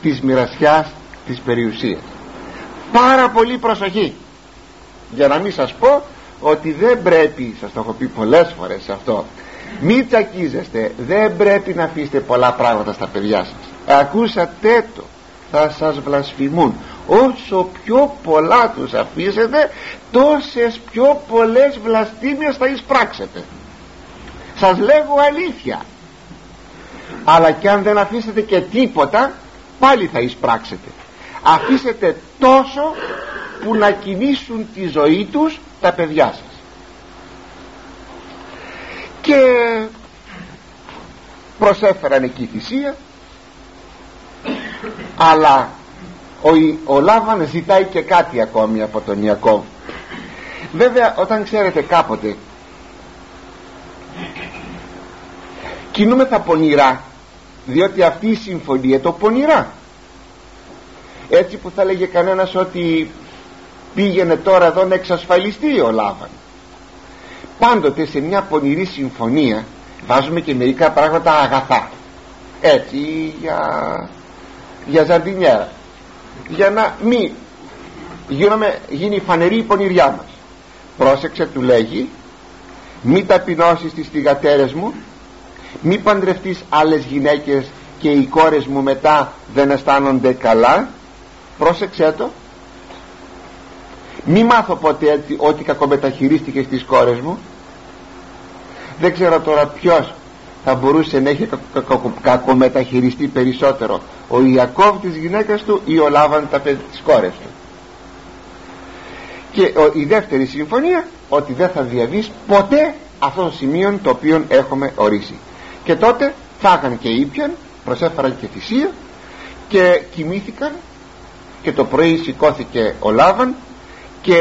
της μοιρασιάς της περιουσίας. Πάρα πολύ προσοχή. Για να μην σας πω ότι δεν πρέπει σας το έχω πει πολλές φορές αυτό μην τσακίζεστε δεν πρέπει να αφήσετε πολλά πράγματα στα παιδιά σας. Ακούσατε το. Θα σας βλασφημούν. Όσο πιο πολλά τους αφήσετε τόσες πιο πολλές βλαστήμιες θα εισπράξετε. Σας λέγω αλήθεια. Αλλά και αν δεν αφήσετε και τίποτα πάλι θα εισπράξετε. Αφήσετε τόσο που να κινήσουν τη ζωή τους τα παιδιά σας. Και προσέφεραν εκεί θυσία αλλά ο, ο Λάβαν ζητάει και κάτι ακόμη από τον Ιακώβ. Βέβαια όταν ξέρετε κάποτε κινούμεθα πονηρά διότι αυτή η συμφωνία το πονηρά. Έτσι που θα έλεγε κανένας ότι πήγαινε τώρα εδώ να εξασφαλιστεί ο Λάβαν. Πάντοτε σε μια πονηρή συμφωνία βάζουμε και μερικά πράγματα αγαθά. Έτσι για, για ζαρδινιέρα. Για να μην γίνομαι, γίνει φανερή η πονηριά μας. Πρόσεξε του λέγει μη ταπεινώσεις τις θυγατέρες μου μη παντρευτείς άλλες γυναίκες και οι κόρες μου μετά δεν αισθάνονται καλά. Πρόσεξε το. Μη μάθω ποτέ ότι κακομεταχειρίστηκε στις κόρες μου. Δεν ξέρω τώρα ποιος θα μπορούσε να έχει κακομεταχειριστεί περισσότερο. Ο Ιακώβ της γυναίκας του ή ο Λάβαν τα παιδιά της κόρες του. Και η δεύτερη συμφωνία ότι δεν θα διαβείς ποτέ αυτό το σημείο το οποίο έχουμε ορίσει και τότε φάγαν και ήπιαν προσέφεραν και θυσία και κοιμήθηκαν και το πρωί σηκώθηκε ο Λάβαν και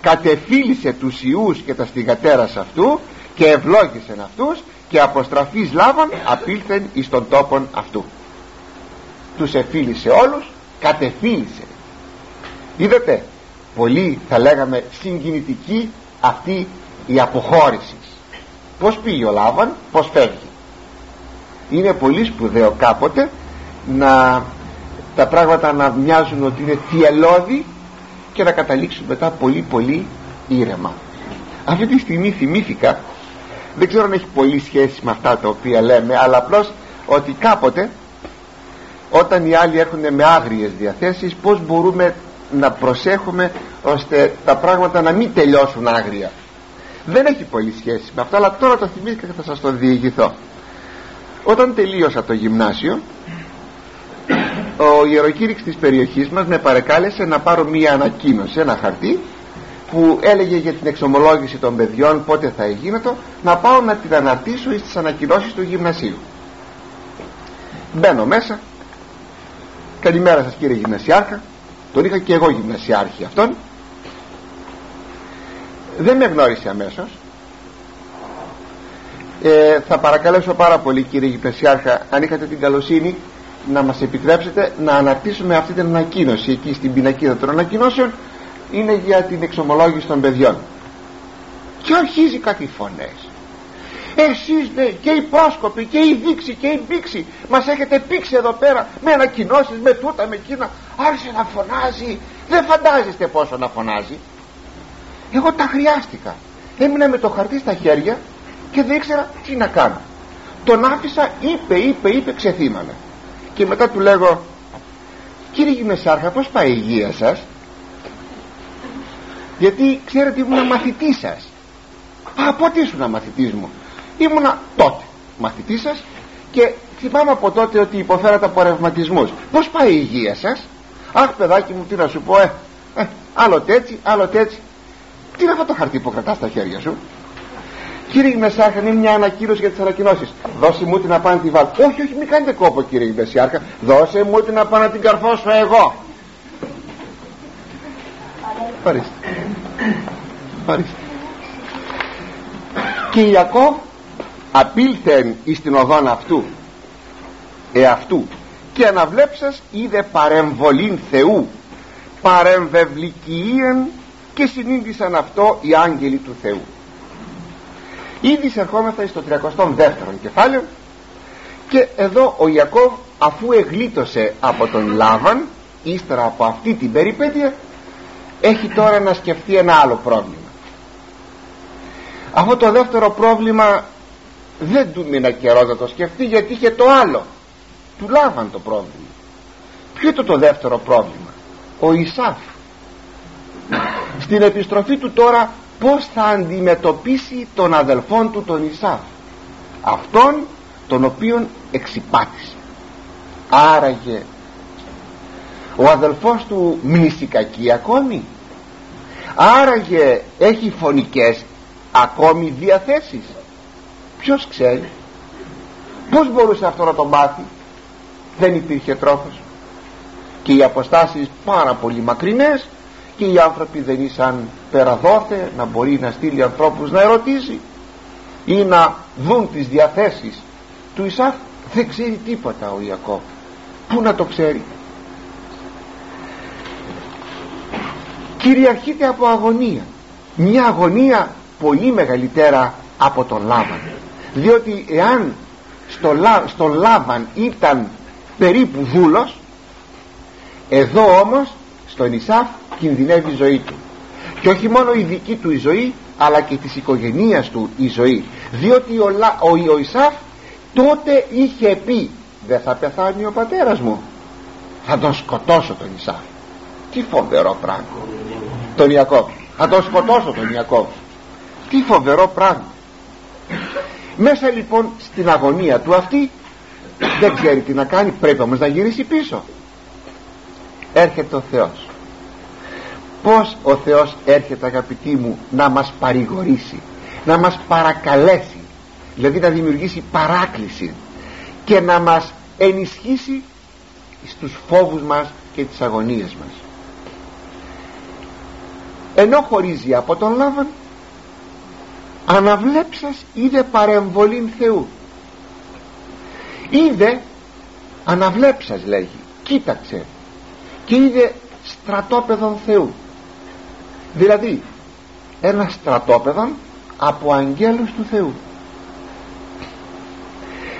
κατεφίλησε τους ιούς και τα στιγατέρας αυτού και ευλόγησεν αυτούς και αποστραφής Λάβαν απήλθεν εις τον τόπον αυτού. Τους εφίλησε όλους κατεφύλισε είδατε πολύ θα λέγαμε συγκινητική αυτή η αποχώρηση πως πήγε ο Λάβαν πως φεύγει. Είναι πολύ σπουδαίο κάποτε να τα πράγματα να μοιάζουν ότι είναι θυελώδη και να καταλήξουν μετά πολύ πολύ ήρεμα. Αυτή τη στιγμή θυμήθηκα δεν ξέρω αν έχει πολύ σχέση με αυτά τα οποία λέμε αλλά απλώς ότι κάποτε όταν οι άλλοι έρχονται με άγριες διαθέσεις πως μπορούμε να προσέχουμε ώστε τα πράγματα να μην τελειώσουν άγρια δεν έχει πολύ σχέση με αυτό αλλά τώρα το θυμήθηκα και θα σας το διηγηθώ. Όταν τελείωσα το γυμνάσιο ο ιεροκήρυξ της περιοχής μας με παρεκάλεσε να πάρω μία ανακοίνωση, ένα χαρτί που έλεγε για την εξομολόγηση των παιδιών πότε θα γίνεται να πάω να την αναρτήσω στις ανακοινώσεις του γυμνασίου. Μπαίνω μέσα. Καλημέρα σας κύριε γυμνασιάρχα τον είχα και εγώ γυμνασιάρχη αυτόν δεν με γνώρισε αμέσως. Ε, θα παρακαλέσω πάρα πολύ κύριε γυμνασιάρχα αν είχατε την καλοσύνη να μας επιτρέψετε να αναρτήσουμε αυτή την ανακοίνωση εκεί στην πινακίδα των ανακοινώσεων. Είναι για την εξομολόγηση των παιδιών. Και αρχίζει κάτι φωνές. Εσείς ναι, και οι πρόσκοποι και οι δείξη και οι μπήξη μας έχετε πήξει εδώ πέρα με ανακοινώσεις με τούτα με εκείνα. Άρχισε να φωνάζει. Δεν φαντάζεστε πόσο να φωνάζει εγώ τα χρειάστηκα. Έμεινα με το χαρτί στα χέρια και δεν ήξερα τι να κάνω. Τον άφησα είπε είπε είπε ξεθύμανε. Και μετά του λέγω κύριε Γυμνεσάρχα πως πάει η υγεία σας; Γιατί ξέρετε ήμουν μαθητής σας Α, πότε ήσουν μαθητής μου; Ήμουνα τότε μαθητής σας και θυμάμαι από τότε ότι υποφέρατε από ρευματισμούς. Πως πάει η υγεία σας; Αχ παιδάκι μου τι να σου πω ε, ε άλλο έτσι άλλο έτσι τι είναι αυτό το χαρτί που κρατάς στα χέρια σου; Κύριε Μεσάρχα, είναι μια ανακοίνωση για τις ανακοινώσεις. Δώσε μου την να πάω να τη βάλω. Όχι, όχι, μην κάνετε κόπο, κύριε Μεσάρχα. Δώσε μου την να πάω να την καρφώσω εγώ. Παρίστε. Παρίστε. Και Ιακώβ απήλθεν εις την οδόν αυτού εαυτού και αναβλέψας είδε παρεμβολήν Θεού παρεμβευλικίεν και συνείδησαν αυτό οι άγγελοι του Θεού. Ήδη ερχόμεθα στο 32ο κεφάλαιο και εδώ ο Ιακώβ αφού εγλίτωσε από τον Λάβαν ύστερα από αυτή την περιπέτεια έχει τώρα να σκεφτεί ένα άλλο πρόβλημα. Αυτό το δεύτερο πρόβλημα δεν του μείνει καιρός να το σκεφτεί γιατί είχε το άλλο. Του Λάβαν το πρόβλημα. Ποιο είναι το δεύτερο πρόβλημα; Ο Ισάφ στην επιστροφή του τώρα πως θα αντιμετωπίσει τον αδελφόν του τον Ισάφ; Αυτόν τον οποίον εξυπάτησε. Άραγε ο αδελφός του μνησικακεί ακόμη. Άραγε έχει φωνικές ακόμη διαθέσεις. Ποιος ξέρει; Πως μπορούσε αυτό να το μάθει δεν υπήρχε τρόπος. Και οι αποστάσεις πάρα πολύ μακρινές και οι άνθρωποι δεν ήσαν περαδόθε να μπορεί να στείλει ανθρώπους να ερωτήσει ή να δουν τις διαθέσεις του Ισάφ δεν ξέρει τίποτα ο Ιακώβ. Πού να το ξέρει. Κυριαρχείται από αγωνία. Μια αγωνία πολύ μεγαλύτερα από τον Λάβαν. Διότι εάν στο, στο Λάβαν ήταν περίπου δούλος εδώ όμως στον Ισάφ κινδυνεύει η ζωή του. Και όχι μόνο η δική του η ζωή αλλά και της οικογενείας του η ζωή. Διότι ο, ο, ο Ισάφ τότε είχε πει δεν θα πεθάνει ο πατέρας μου. Θα τον σκοτώσω τον Ισάφ τι φοβερό πράγμα. Τον Ιακώβ. Θα τον σκοτώσω τον Ιακώβ. Τι φοβερό πράγμα. Μέσα λοιπόν στην αγωνία του αυτή δεν ξέρει τι να κάνει πρέπει όμως να γυρίσει πίσω έρχεται ο Θεός. Πως ο Θεός έρχεται αγαπητοί μου να μας παρηγορήσει να μας παρακαλέσει δηλαδή να δημιουργήσει παράκληση και να μας ενισχύσει στους φόβους μας και τις αγωνίες μας. Ενώ χωρίζει από τον Λάβαν αναβλέψας είδε παρεμβολήν Θεού είδε αναβλέψας λέγει κοίταξε και είδε στρατόπεδον Θεού. Δηλαδή ένας στρατόπεδο από αγγέλους του Θεού.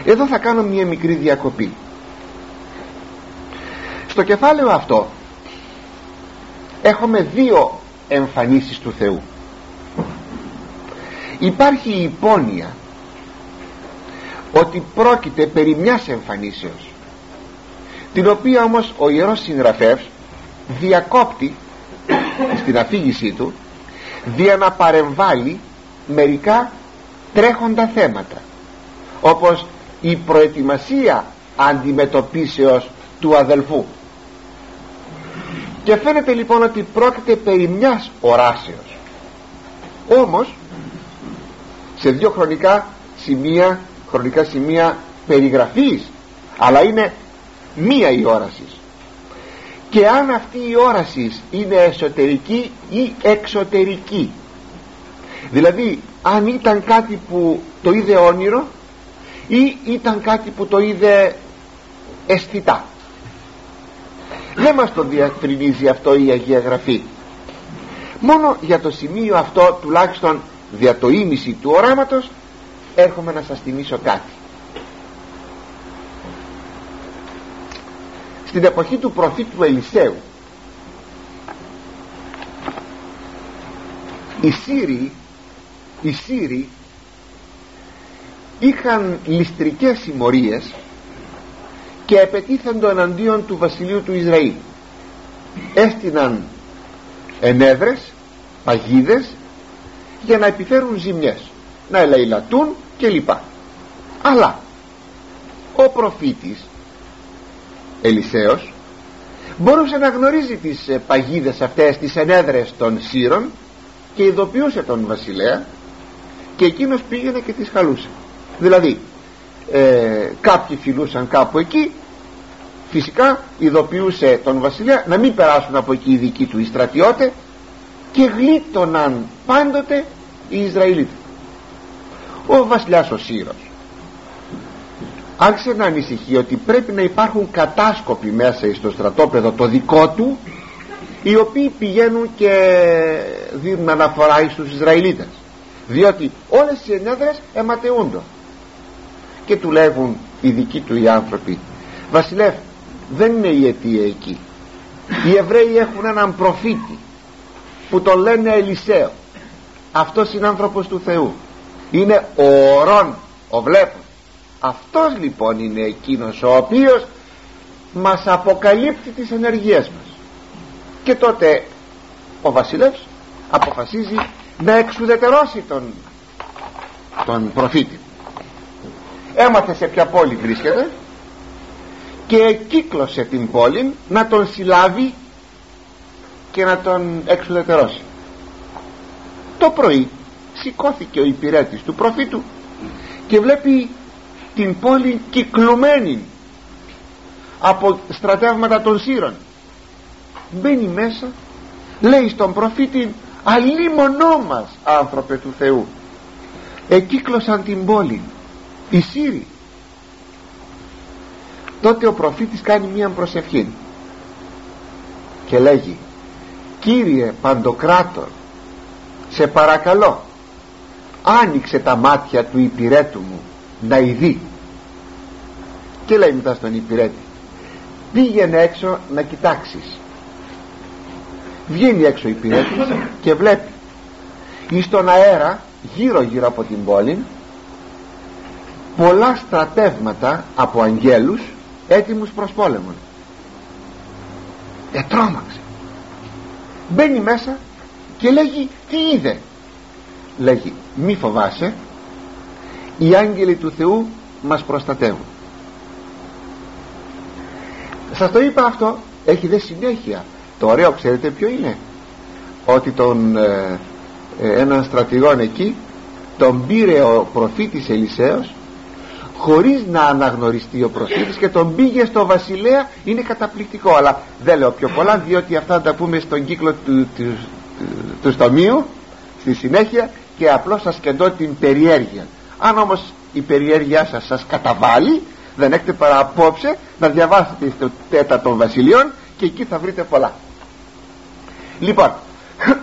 Εδώ θα κάνω μια μικρή διακοπή. Στο κεφάλαιο αυτό έχουμε δύο εμφανίσεις του Θεού. Υπάρχει η υπόνοια ότι πρόκειται περί μιας εμφανίσεως την οποία όμως ο Ιερός Συγγραφεύς διακόπτει στην αφήγησή του δια να παρεμβάλλει μερικά τρέχοντα θέματα όπως η προετοιμασία αντιμετωπίσεως του αδελφού. Και φαίνεται λοιπόν ότι πρόκειται περί μιας οράσεως. Όμως σε δύο χρονικά σημεία χρονικά σημεία περιγραφής αλλά είναι μία η όρασης. Και αν αυτή η όρασης είναι εσωτερική ή εξωτερική. Δηλαδή αν ήταν κάτι που το είδε όνειρο ή ήταν κάτι που το είδε αισθητά. Δεν μας το διατρινίζει αυτό η Αγία Γραφή. Μόνο για το σημείο αυτό τουλάχιστον δια το ίμιση του οράματος έρχομαι να σας θυμίσω κάτι στην εποχή του προφήτου Ελισέου οι Σύριοι οι Σύριοι είχαν ληστρικές συμμορίες και επετίθεντο εναντίον του βασιλείου του Ισραήλ. Έστειναν ενέδρες παγίδες για να επιφέρουν ζημιές να ελαϊλατούν κλπ. Αλλά ο προφήτης Ελισέος μπορούσε να γνωρίζει τις ε, παγίδες αυτές τις ενέδρες των σύρων και ειδοποιούσε τον βασιλέα και εκείνος πήγαινε και τις χαλούσε. Δηλαδή ε, κάποιοι φιλούσαν κάπου εκεί φυσικά ειδοποιούσε τον βασιλέα να μην περάσουν από εκεί οι δικοί του οι στρατιώτες και γλίτωναν πάντοτε οι Ισραηλίτες. Ο βασιλιάς ο Σύρος άρχισε να ανησυχεί ότι πρέπει να υπάρχουν κατάσκοποι μέσα στο στρατόπεδο το δικό του οι οποίοι πηγαίνουν και δίνουν αναφορά στους Ισραηλίτες. Διότι όλες οι ενέδρες αιματεούνται. Και του λέγουν οι δικοί του οι άνθρωποι βασιλεύ δεν είναι η αιτία εκεί. Οι Εβραίοι έχουν έναν προφήτη που τον λένε Ελισαίο αυτός είναι άνθρωπος του Θεού. Είναι ο ορών ο βλέπων αυτός λοιπόν είναι εκείνος ο οποίος μας αποκαλύπτει τις ενεργίες μας. Και τότε ο βασιλεύς αποφασίζει να εξουδετερώσει τον, τον προφήτη. Έμαθε σε ποια πόλη βρίσκεται και κύκλωσε την πόλη να τον συλλάβει και να τον εξουδετερώσει. Το πρωί σηκώθηκε ο υπηρέτης του προφήτου και βλέπει την πόλη κυκλωμένη από στρατεύματα των σύρων. Μπαίνει μέσα λέει στον προφήτη αλίμονό μας άνθρωπε του Θεού εκύκλωσαν την πόλη οι Σύροι. Τότε ο προφήτης κάνει μία προσευχή και λέγει Κύριε Παντοκράτορ σε παρακαλώ άνοιξε τα μάτια του υπηρέτου μου να ειδεί. Και λέει μετά στον υπηρέτη πήγαινε έξω να κοιτάξεις. Βγαίνει έξω ο υπηρέτης και βλέπει εις τον αέρα γύρω γύρω από την πόλη πολλά στρατεύματα από αγγέλους έτοιμους προς πόλεμον. Ετρώμαξε μπαίνει μέσα και λέγει τι είδε; Λέγει μη φοβάσαι οι άγγελοι του Θεού μας προστατεύουν. Σας το είπα αυτό έχει δε συνέχεια. Το ωραίο ξέρετε ποιο είναι; Ότι τον ε, ε, έναν στρατηγόν εκεί τον πήρε ο προφήτης Ελισέος χωρίς να αναγνωριστεί ο προφήτης και τον πήγε στο βασιλέα είναι καταπληκτικό. Αλλά δεν λέω πιο πολλά διότι αυτά τα πούμε στον κύκλο του, του, του, του στομίου στη συνέχεια και απλώς σας κεντώ την περιέργεια αν όμως η περιέργειά σας σας καταβάλει δεν έχετε παρά απόψε να διαβάσετε στο τέτα των βασιλείων και εκεί θα βρείτε πολλά. Λοιπόν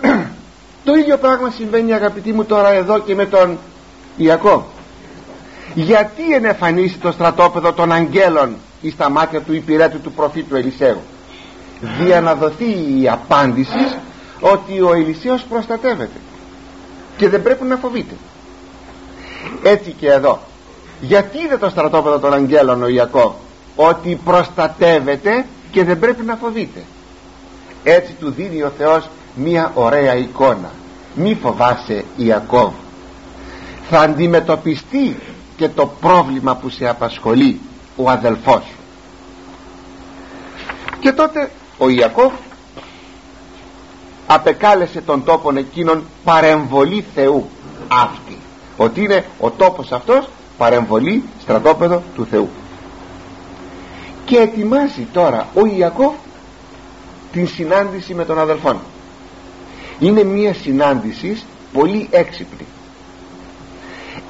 το ίδιο πράγμα συμβαίνει αγαπητοί μου τώρα εδώ και με τον Ιακώβ. Γιατί ενεφανίσει το στρατόπεδο των αγγέλων εις τα μάτια του υπηρέτου του προφήτου Ελισέου δια να δοθεί η απάντηση ότι ο Ελισέος προστατεύεται. Και δεν πρέπει να φοβείται έτσι και εδώ. Γιατί είδε το στρατόπεδο των αγγέλων ο Ιακώβ; Ότι προστατεύεται και δεν πρέπει να φοβείται. Έτσι του δίνει ο Θεός μία ωραία εικόνα. Μη φοβάσαι Ιακώβ. Θα αντιμετωπιστεί και το πρόβλημα που σε απασχολεί ο αδελφός σου. Και τότε ο Ιακώβ απεκάλεσε τον τόπον εκείνον παρεμβολή Θεού. Αυτή ότι είναι ο τόπος αυτός παρεμβολή στρατόπεδο του Θεού. Και ετοιμάζει τώρα ο Ιακώβ την συνάντηση με τον αδελφόν. Είναι μια συνάντηση πολύ έξυπνη.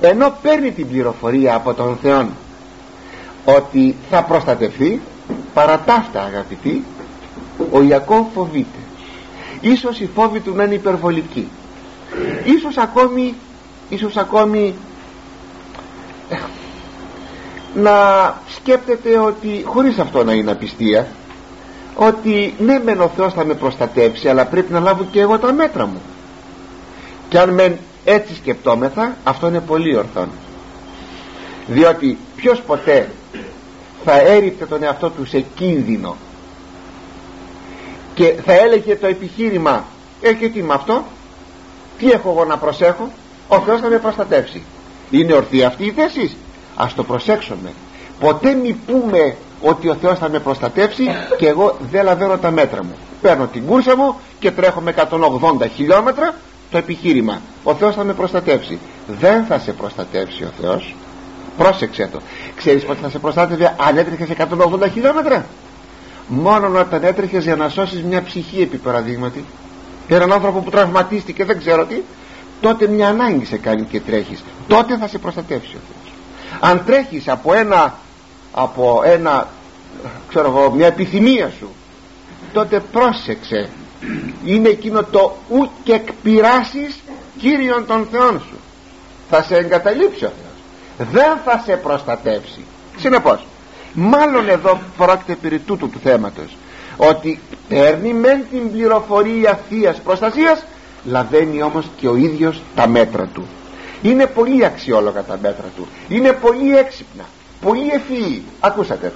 Ενώ παίρνει την πληροφορία από τον Θεό ότι θα προστατευτεί παρά ταύτα αγαπητοί ο Ιακώβ φοβείται. Ίσως η φόβη του να είναι υπερβολική ίσως ακόμη ίσως ακόμη ε, να σκέπτεται ότι χωρίς αυτό να είναι απιστία ότι ναι μεν ο Θεός θα με προστατεύσει αλλά πρέπει να λάβω και εγώ τα μέτρα μου. Και αν μεν έτσι σκεπτόμεθα αυτό είναι πολύ ορθόν διότι ποιος ποτέ θα έριπτε τον εαυτό του σε κίνδυνο και θα έλεγε το επιχείρημα ε και τι με αυτό τι έχω εγώ να προσέχω ο Θεός θα με προστατεύσει. Είναι ορθή αυτή η θέση. Ας το προσέξουμε. Ποτέ μη πούμε ότι ο Θεός θα με προστατεύσει και εγώ δεν λαβαίνω τα μέτρα μου. Παίρνω την κούρσα μου και τρέχω με 180 χιλιόμετρα το επιχείρημα. Ο Θεός θα με προστατεύσει. Δεν θα σε προστατεύσει ο Θεός. Πρόσεξε το. Ξέρεις πως θα σε προστάτευε αν έτρεχες 180 χιλιόμετρα; Μόνο όταν έτρεχες για να σώσεις μια ψυχή επί παραδείγματι. Έναν άνθρωπο που τραυματίστηκε δεν ξέρω τι τότε μια ανάγκη σε κάνει και τρέχεις. Τότε θα σε προστατεύσει ο Θεός. Αν τρέχεις από ένα από ένα ξέρω εγώ μια επιθυμία σου τότε πρόσεξε. Είναι εκείνο το ου και εκπειράσεις Κύριον των Θεών σου. Θα σε εγκαταλείψει ο Θεός. Δεν θα σε προστατεύσει. Συνεπώς μάλλον εδώ πρόκειται περί τούτου του θέματος. Ότι παίρνει μεν την πληροφορία θείας προστασίας λαβαίνει όμως και ο ίδιος τα μέτρα του. Είναι πολύ αξιόλογα τα μέτρα του. Είναι πολύ έξυπνα. Πολύ ευφυή. Ακούσατε.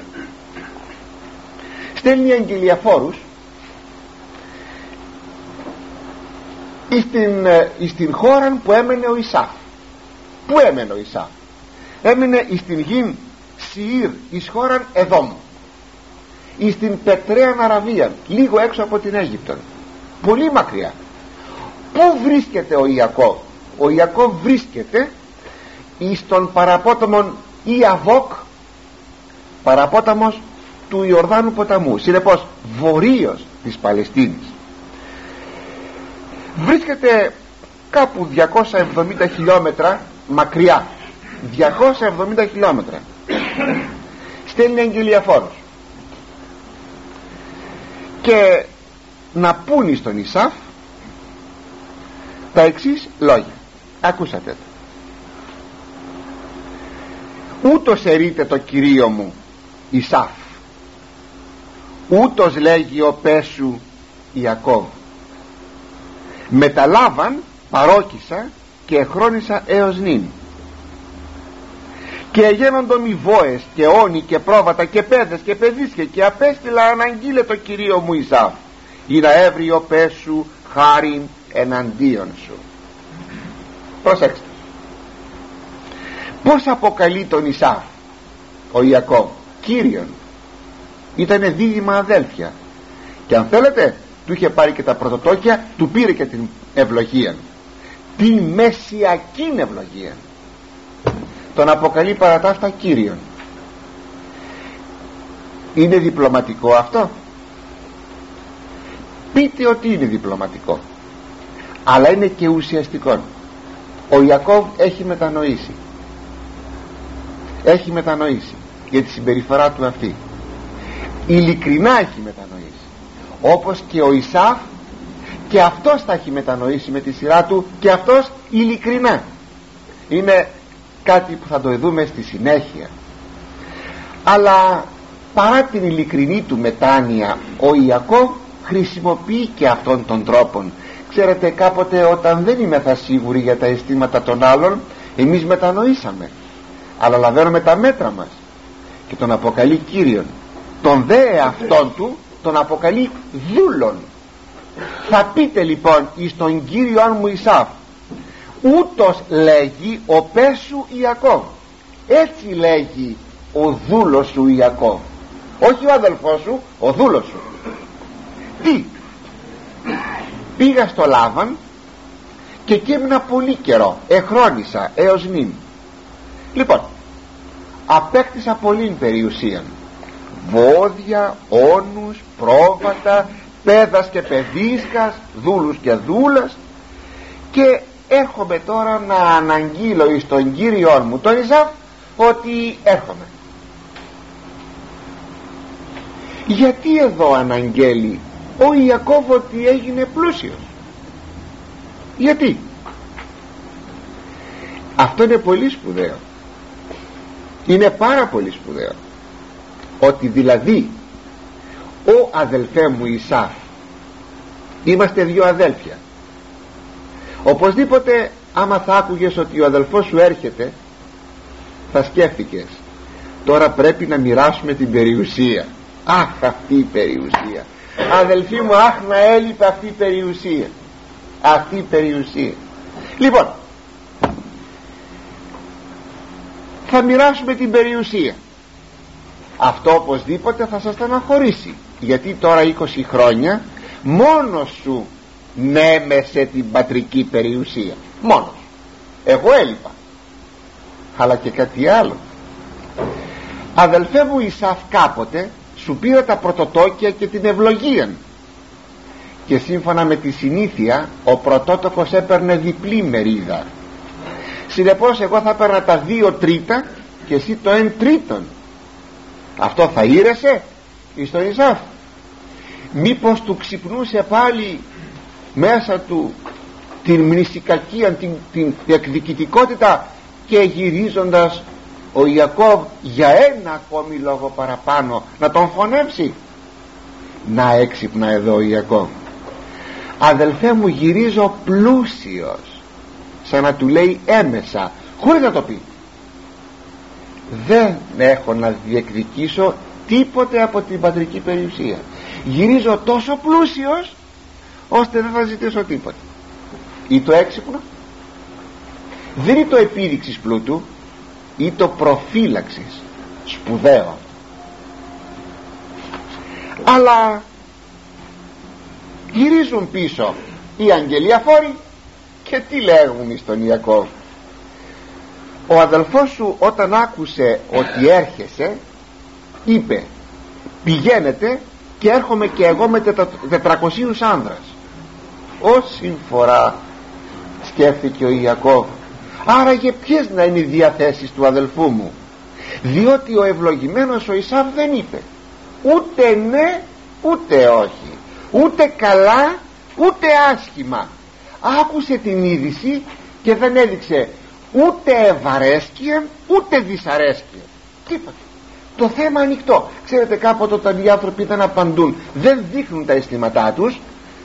Στέλνει αγγελιαφόρους στην, ε, στην χώρα που έμενε ο Ισάφ. Που έμενε ο Ισάφ; Έμενε στην γη Σιήρ εις χώραν Εδόμ. Εις την Πετρέαν Αραβία λίγο έξω από την Αίγυπτο πολύ μακριά πού βρίσκεται ο Ιακώβ; Ο Ιακώβ βρίσκεται εις τον παραπόταμον Ιαβόκ παραπόταμος του Ιορδάνου ποταμού. Συνεπώς βορείος της Παλαιστίνης. Βρίσκεται κάπου 270 χιλιόμετρα μακριά. 270 χιλιόμετρα. Στέλνει αγγελιαφόρος και να πούνει στον Ισάφ τα εξής λόγια. Ακούσατε το. Ούτως ερείται το κυρίο μου Ισάφ. Ούτως λέγει ο Πέσου Ιακώβ. Μεταλάβαν παρόκισα και εχρόνισα έως νυν. Και γένοντο μη βόες και όνοι και πρόβατα και πέδες και παιδίσκε και απέστειλα αναγγείλε το κυρίο μου Ισάφ. Ή να έβρει ο πέσου χάριν εναντίον σου. Προσέξτε. Πως αποκαλεί τον Ισάφ ο Ιακώβ Κύριον; Ήτανε δίδυμα αδέλφια. Και αν θέλετε του είχε πάρει και τα πρωτοτόκια του πήρε και την ευλογία. Την μεσιακή ευλογία. Τον αποκαλεί παρά τα αυτά Κύριον. Είναι διπλωματικό αυτό; Πείτε ότι είναι διπλωματικό αλλά είναι και ουσιαστικό ο Ιακώβ έχει μετανοήσει. Έχει μετανοήσει για τη συμπεριφορά του αυτή. Ειλικρινά έχει μετανοήσει. Όπως και ο Ισάφ και αυτός τα έχει μετανοήσει με τη σειρά του και αυτός ειλικρινά. Είναι κάτι που θα το δούμε στη συνέχεια. Αλλά παρά την ειλικρινή του μετάνοια ο Ιακώβ χρησιμοποιεί και αυτόν τον τρόπο ξέρετε κάποτε όταν δεν είμαι θα σίγουροι για τα αισθήματα των άλλων εμείς μετανοήσαμε. Αλλά λαβαίνουμε τα μέτρα μας. Και τον αποκαλεί Κύριον. Τον δε αυτόν του τον αποκαλεί δούλον. Θα πείτε λοιπόν εις τον Κύριον μου Ισάφ ούτως λέγει ο Πέσου Ιακώβ. Έτσι λέγει ο δούλος σου Ιακώβ. Όχι ο αδελφός σου ο δούλος σου. Τι; Πήγα στο Λάβαν και εκεί έμεινα πολύ καιρό. Εχρόνησα έως νυν. Λοιπόν απέκτησα πολύ περιουσία βόδια, όνους, πρόβατα πέδας και παιδίσκας δούλους και δούλας. Και έρχομαι τώρα να αναγγείλω εις τον Κύριό μου τον Ιζάβ ότι έρχομαι. Γιατί εδώ αναγγέλει ο Ιακώβ ότι έγινε πλούσιος. Γιατί; Αυτό είναι πολύ σπουδαίο. Είναι πάρα πολύ σπουδαίο. Ότι δηλαδή ο αδελφέ μου Ισάφ είμαστε δύο αδέλφια. Οπωσδήποτε άμα θα άκουγες ότι ο αδελφός σου έρχεται θα σκέφτηκες τώρα πρέπει να μοιράσουμε την περιουσία αχ αυτή η περιουσία αδελφοί μου αχ να έλειπε αυτή η περιουσία. Αυτή η περιουσία. Λοιπόν θα μοιράσουμε την περιουσία. Αυτό οπωσδήποτε θα σας στεναχωρήσει γιατί τώρα 20 χρόνια μόνος σου νέμεσε την πατρική περιουσία. Μόνος. Εγώ έλειπα. Αλλά και κάτι άλλο. Αδελφέ μου Ισαφ κάποτε σου πήρα τα πρωτοτόκια και την ευλογία και σύμφωνα με τη συνήθεια ο πρωτότοκος έπαιρνε διπλή μερίδα. Συνεπώς εγώ θα έπαιρνα τα δύο τρίτα και εσύ το εν τρίτον. Αυτό θα ήρεσε εις τον Ισάφ. Μήπως του ξυπνούσε πάλι μέσα του την μνησικακία την, την εκδικητικότητα και γυρίζοντας ο Ιακώβ για ένα ακόμη λόγο παραπάνω να τον φωνέψει. Να έξυπνα εδώ ο Ιακώβ. Αδελφέ μου γυρίζω πλούσιος. Σαν να του λέει έμεσα χωρίς να το πει. Δεν έχω να διεκδικήσω τίποτε από την πατρική περιουσία. Γυρίζω τόσο πλούσιος ώστε δεν θα ζητήσω τίποτε. Ή το έξυπνο. Δεν είναι το επίδειξης πλούτου ή το προφύλαξης σπουδαίο αλλά γυρίζουν πίσω οι αγγελιαφόροι και τι λέγουν στον Ιακώβ. Ο αδελφός σου όταν άκουσε ότι έρχεσαι είπε πηγαίνετε και έρχομαι και εγώ με τετρακοσίους άνδρας όση φορά σκέφτηκε ο Ιακώβ άραγε ποιες να είναι οι διαθέσεις του αδελφού μου; Διότι ο ευλογημένος ο Ισάβ δεν είπε ούτε ναι ούτε όχι ούτε καλά ούτε άσχημα άκουσε την είδηση και δεν έδειξε ούτε ευαρέσκεια ούτε δυσαρέσκεια τίποτα το θέμα ανοιχτό. Ξέρετε κάποτε όταν οι άνθρωποι δεν απαντούν δεν δείχνουν τα αισθήματά τους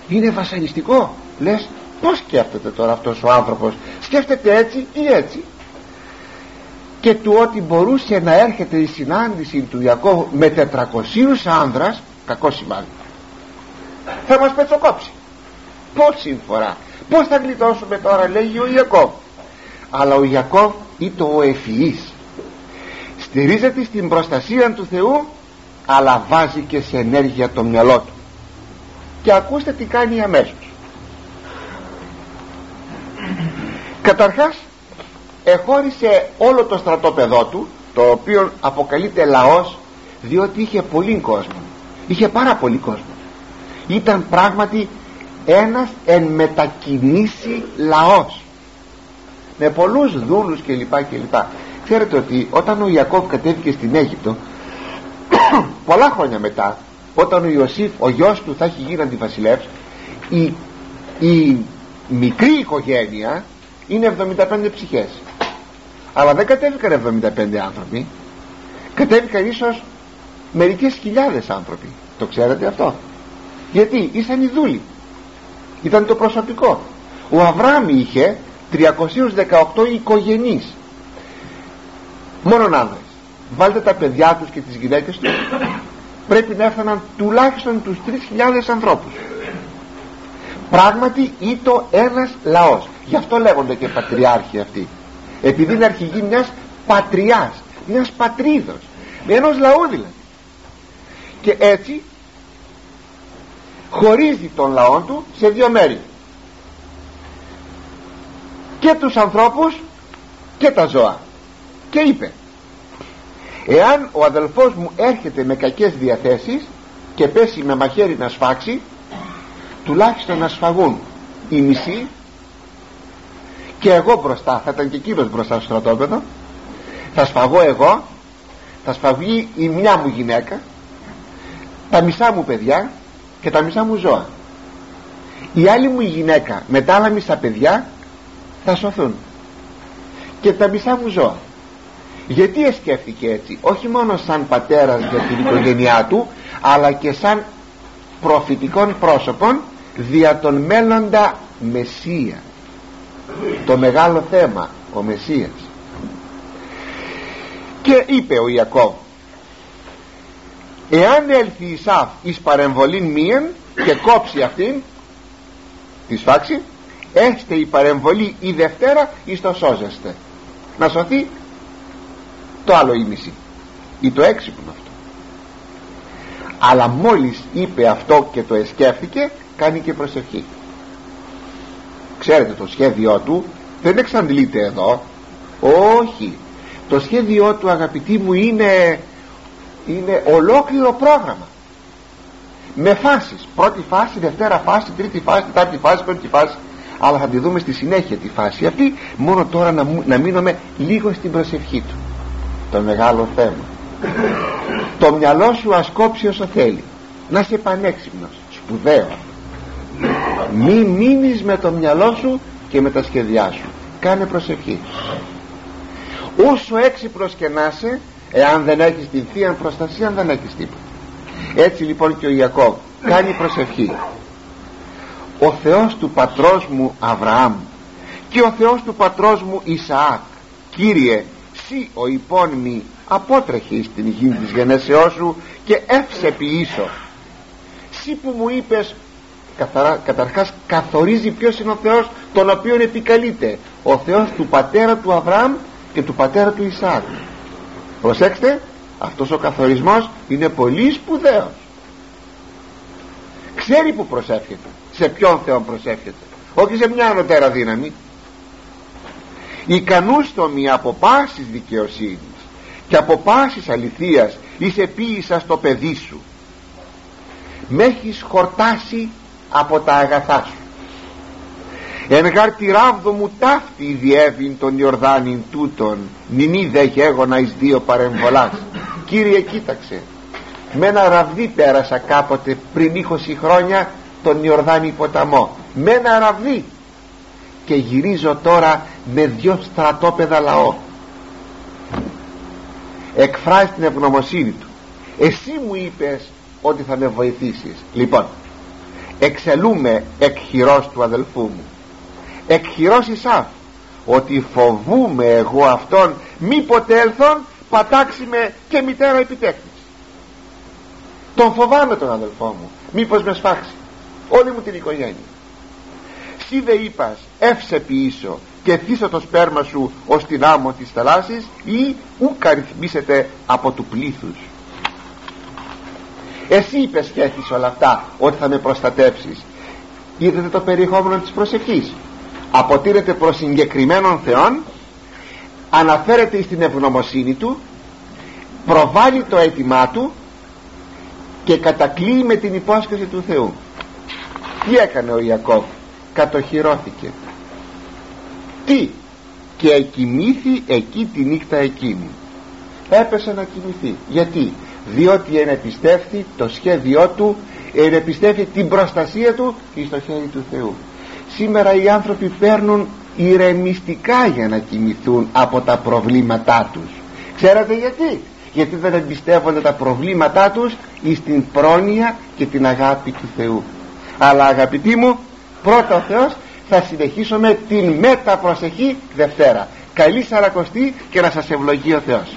είναι βασανιστικό. Λες πως σκέφτεται τώρα αυτός ο άνθρωπος σκέφτεται έτσι ή έτσι. Και του ότι μπορούσε να έρχεται η συνάντηση του Ιακώβ με 400 άνδρας κακό σημάδι. Θα μας πετσοκόψει πόση φορά πως θα γλιτώσουμε τώρα λέγει ο Ιακώβ. Αλλά ο Ιακώβ ήταν ο ευφυής. Στηρίζεται στην προστασία του Θεού αλλά βάζει και σε ενέργεια το μυαλό του. Και ακούστε τι κάνει αμέσως καταρχάς εχώρισε όλο το στρατόπεδό του το οποίο αποκαλείται λαός διότι είχε πολύ κόσμο. Είχε πάρα πολύ κόσμο. Ήταν πράγματι ένας εν μετακινήσει λαός. Με πολλούς δούλους κλπ κλπ. Ξέρετε ότι όταν ο Ιακώβ κατέβηκε στην Αίγυπτο πολλά χρόνια μετά όταν ο Ιωσήφ ο γιος του θα έχει γίνει αντιβασιλεύς η, η μικρή οικογένεια είναι 75 ψυχές. Αλλά δεν κατέβηκαν 75 άνθρωποι. Κατέβηκαν ίσως μερικές χιλιάδες άνθρωποι. Το ξέρετε αυτό; Γιατί ήσαν οι δούλοι. Ήταν το προσωπικό. Ο Αβραάμ είχε 318 οικογενείς. Μόνον άνδρες βάλτε τα παιδιά τους και τις γυναίκες τους. Πρέπει να έφταναν τουλάχιστον τους 3.000 ανθρώπους. Πράγματι ήτο ένας λαός γι' αυτό λέγονται και πατριάρχοι αυτοί. Επειδή είναι αρχηγοί μιας πατριάς μιας πατρίδος με ενός λαού δηλαδή. Και έτσι χωρίζει τον λαό του σε δύο μέρη. Και τους ανθρώπους και τα ζώα. Και είπε εάν ο αδελφός μου έρχεται με κακές διαθέσεις και πέσει με μαχαίρι να σφάξει τουλάχιστον να σφαγούν οι μισοί και εγώ μπροστά θα ήταν και εκείνος μπροστά στο στρατόπεδο. Θα σφαγώ εγώ θα σφαγεί η μια μου γυναίκα τα μισά μου παιδιά και τα μισά μου ζώα. Η άλλη μου γυναίκα με τα άλλα μισά παιδιά θα σωθούν. Και τα μισά μου ζώα. Γιατί εσκέφθηκε έτσι όχι μόνο σαν πατέρας για την οικογένειά του αλλά και σαν προφητικών πρόσωπων δια τον μέλλοντα Μεσσία το μεγάλο θέμα ο Μεσσίας. Και είπε ο Ιακώβ εάν έλθει η Σαφ εις παρεμβολήν μίαν και κόψει αυτήν της σφάξη έστε η παρεμβολή η Δευτέρα εις το σώζεστε να σωθεί το άλλο ήμιση ή το έξυπνο αυτό. Αλλά μόλις είπε αυτό και το εσκέφθηκε κάνει και προσευχή ξέρετε το σχέδιό του δεν εξαντλείται εδώ. Όχι. Το σχέδιό του αγαπητοί μου είναι είναι ολόκληρο πρόγραμμα. Με φάσεις. Πρώτη φάση, δευτέρα φάση, τρίτη φάση, τετάρτη φάση, πέμπτη φάση. Αλλά θα τη δούμε στη συνέχεια τη φάση αυτή μόνο τώρα να, να μείνουμε λίγο στην προσευχή του. Το μεγάλο θέμα. Το μυαλό σου ασκόψει όσο θέλει. Να είσαι πανέξυπνος. Σπουδαίο μη μείνεις με το μυαλό σου και με τα σχέδιά σου. Κάνε προσευχή. Όσο έξυπνος και να είσαι εάν δεν έχεις την Θεία Προστασία δεν έχεις τίποτα. Έτσι λοιπόν και ο Ιακώβ κάνει προσευχή. Ο Θεός του πατρός μου Αβραάμ και ο Θεός του πατρός μου Ισαάκ Κύριε σύ ο υπόνημη απότρεχε στην γη της γενέσεώς σου και εύσε ποιήσω. Σύ που μου είπες καθαρά, καταρχάς καθορίζει ποιος είναι ο Θεός τον οποίον επικαλείται. Ο Θεός του πατέρα του Αβραάμ και του πατέρα του Ισαάκ. Προσέξτε αυτός ο καθορισμός είναι πολύ σπουδαίος. Ξέρει που προσεύχεται σε ποιον Θεό προσεύχεται. Όχι σε μια ανωτέρα δύναμη. Ικανούστομη από πάσης δικαιοσύνης και από πάσης αληθείας είσαι ποίησα στο παιδί σου. Με έχεις χορτάσει από τα αγαθά σου. Εν γάρ ράβδο μου ταύτη διέβην τον Ιορδάνην τούτον νηνή δε γέγονα εις δύο παρεμβολάς. Κύριε κοίταξε. Με ένα ραβδί πέρασα κάποτε πριν 20 χρόνια τον Ιορδάνη ποταμό. Με ένα ραβδί. Και γυρίζω τώρα με δυο στρατόπεδα λαό. Εκφράζει την ευγνωμοσύνη του. Εσύ μου είπες ότι θα με βοηθήσεις. Λοιπόν εξελούμε εκ του αδελφού μου. Εκ χειρός Ισάφ ότι φοβούμε εγώ αυτόν μήποτε έλθον πατάξει με και μητέρα επιτέκτης τον φοβάμαι τον αδελφό μου μήπως με σφάξει. Όλη μου την οικογένεια. Σι δε είπας εύσε ποιήσω και θύσω το σπέρμα σου ως την άμμο της θαλάσσης ή ούκα ρυθμίσετε από του πλήθους εσύ είπες και όλα αυτά ότι θα με προστατεύσεις είδατε το περιεχόμενο της προσευχής. Αποτείνεται προς συγκεκριμένων θεών αναφέρεται στην ευγνωμοσύνη του προβάλλει το αίτημά του και κατακλείει με την υπόσχεση του Θεού. Τι έκανε ο Ιακώβ; Κατοχυρώθηκε. Τι; Και εκοιμήθη εκεί τη νύχτα εκείνη. Έπεσε να κοιμηθεί. Γιατί; Διότι ενεπιστεύει το σχέδιό του ενεπιστεύει την προστασία του και στο χέρι του Θεού. Σήμερα οι άνθρωποι παίρνουν ηρεμιστικά για να κοιμηθούν από τα προβλήματά τους. Ξέρετε γιατί; Γιατί δεν εμπιστεύονται τα προβλήματά τους εις την πρόνοια και την αγάπη του Θεού. Αλλά αγαπητοί μου πρώτα ο Θεός θα συνεχίσουμε την μεταπροσεχή Δευτέρα. Καλή σαρακοστή και να σας ευλογεί ο Θεός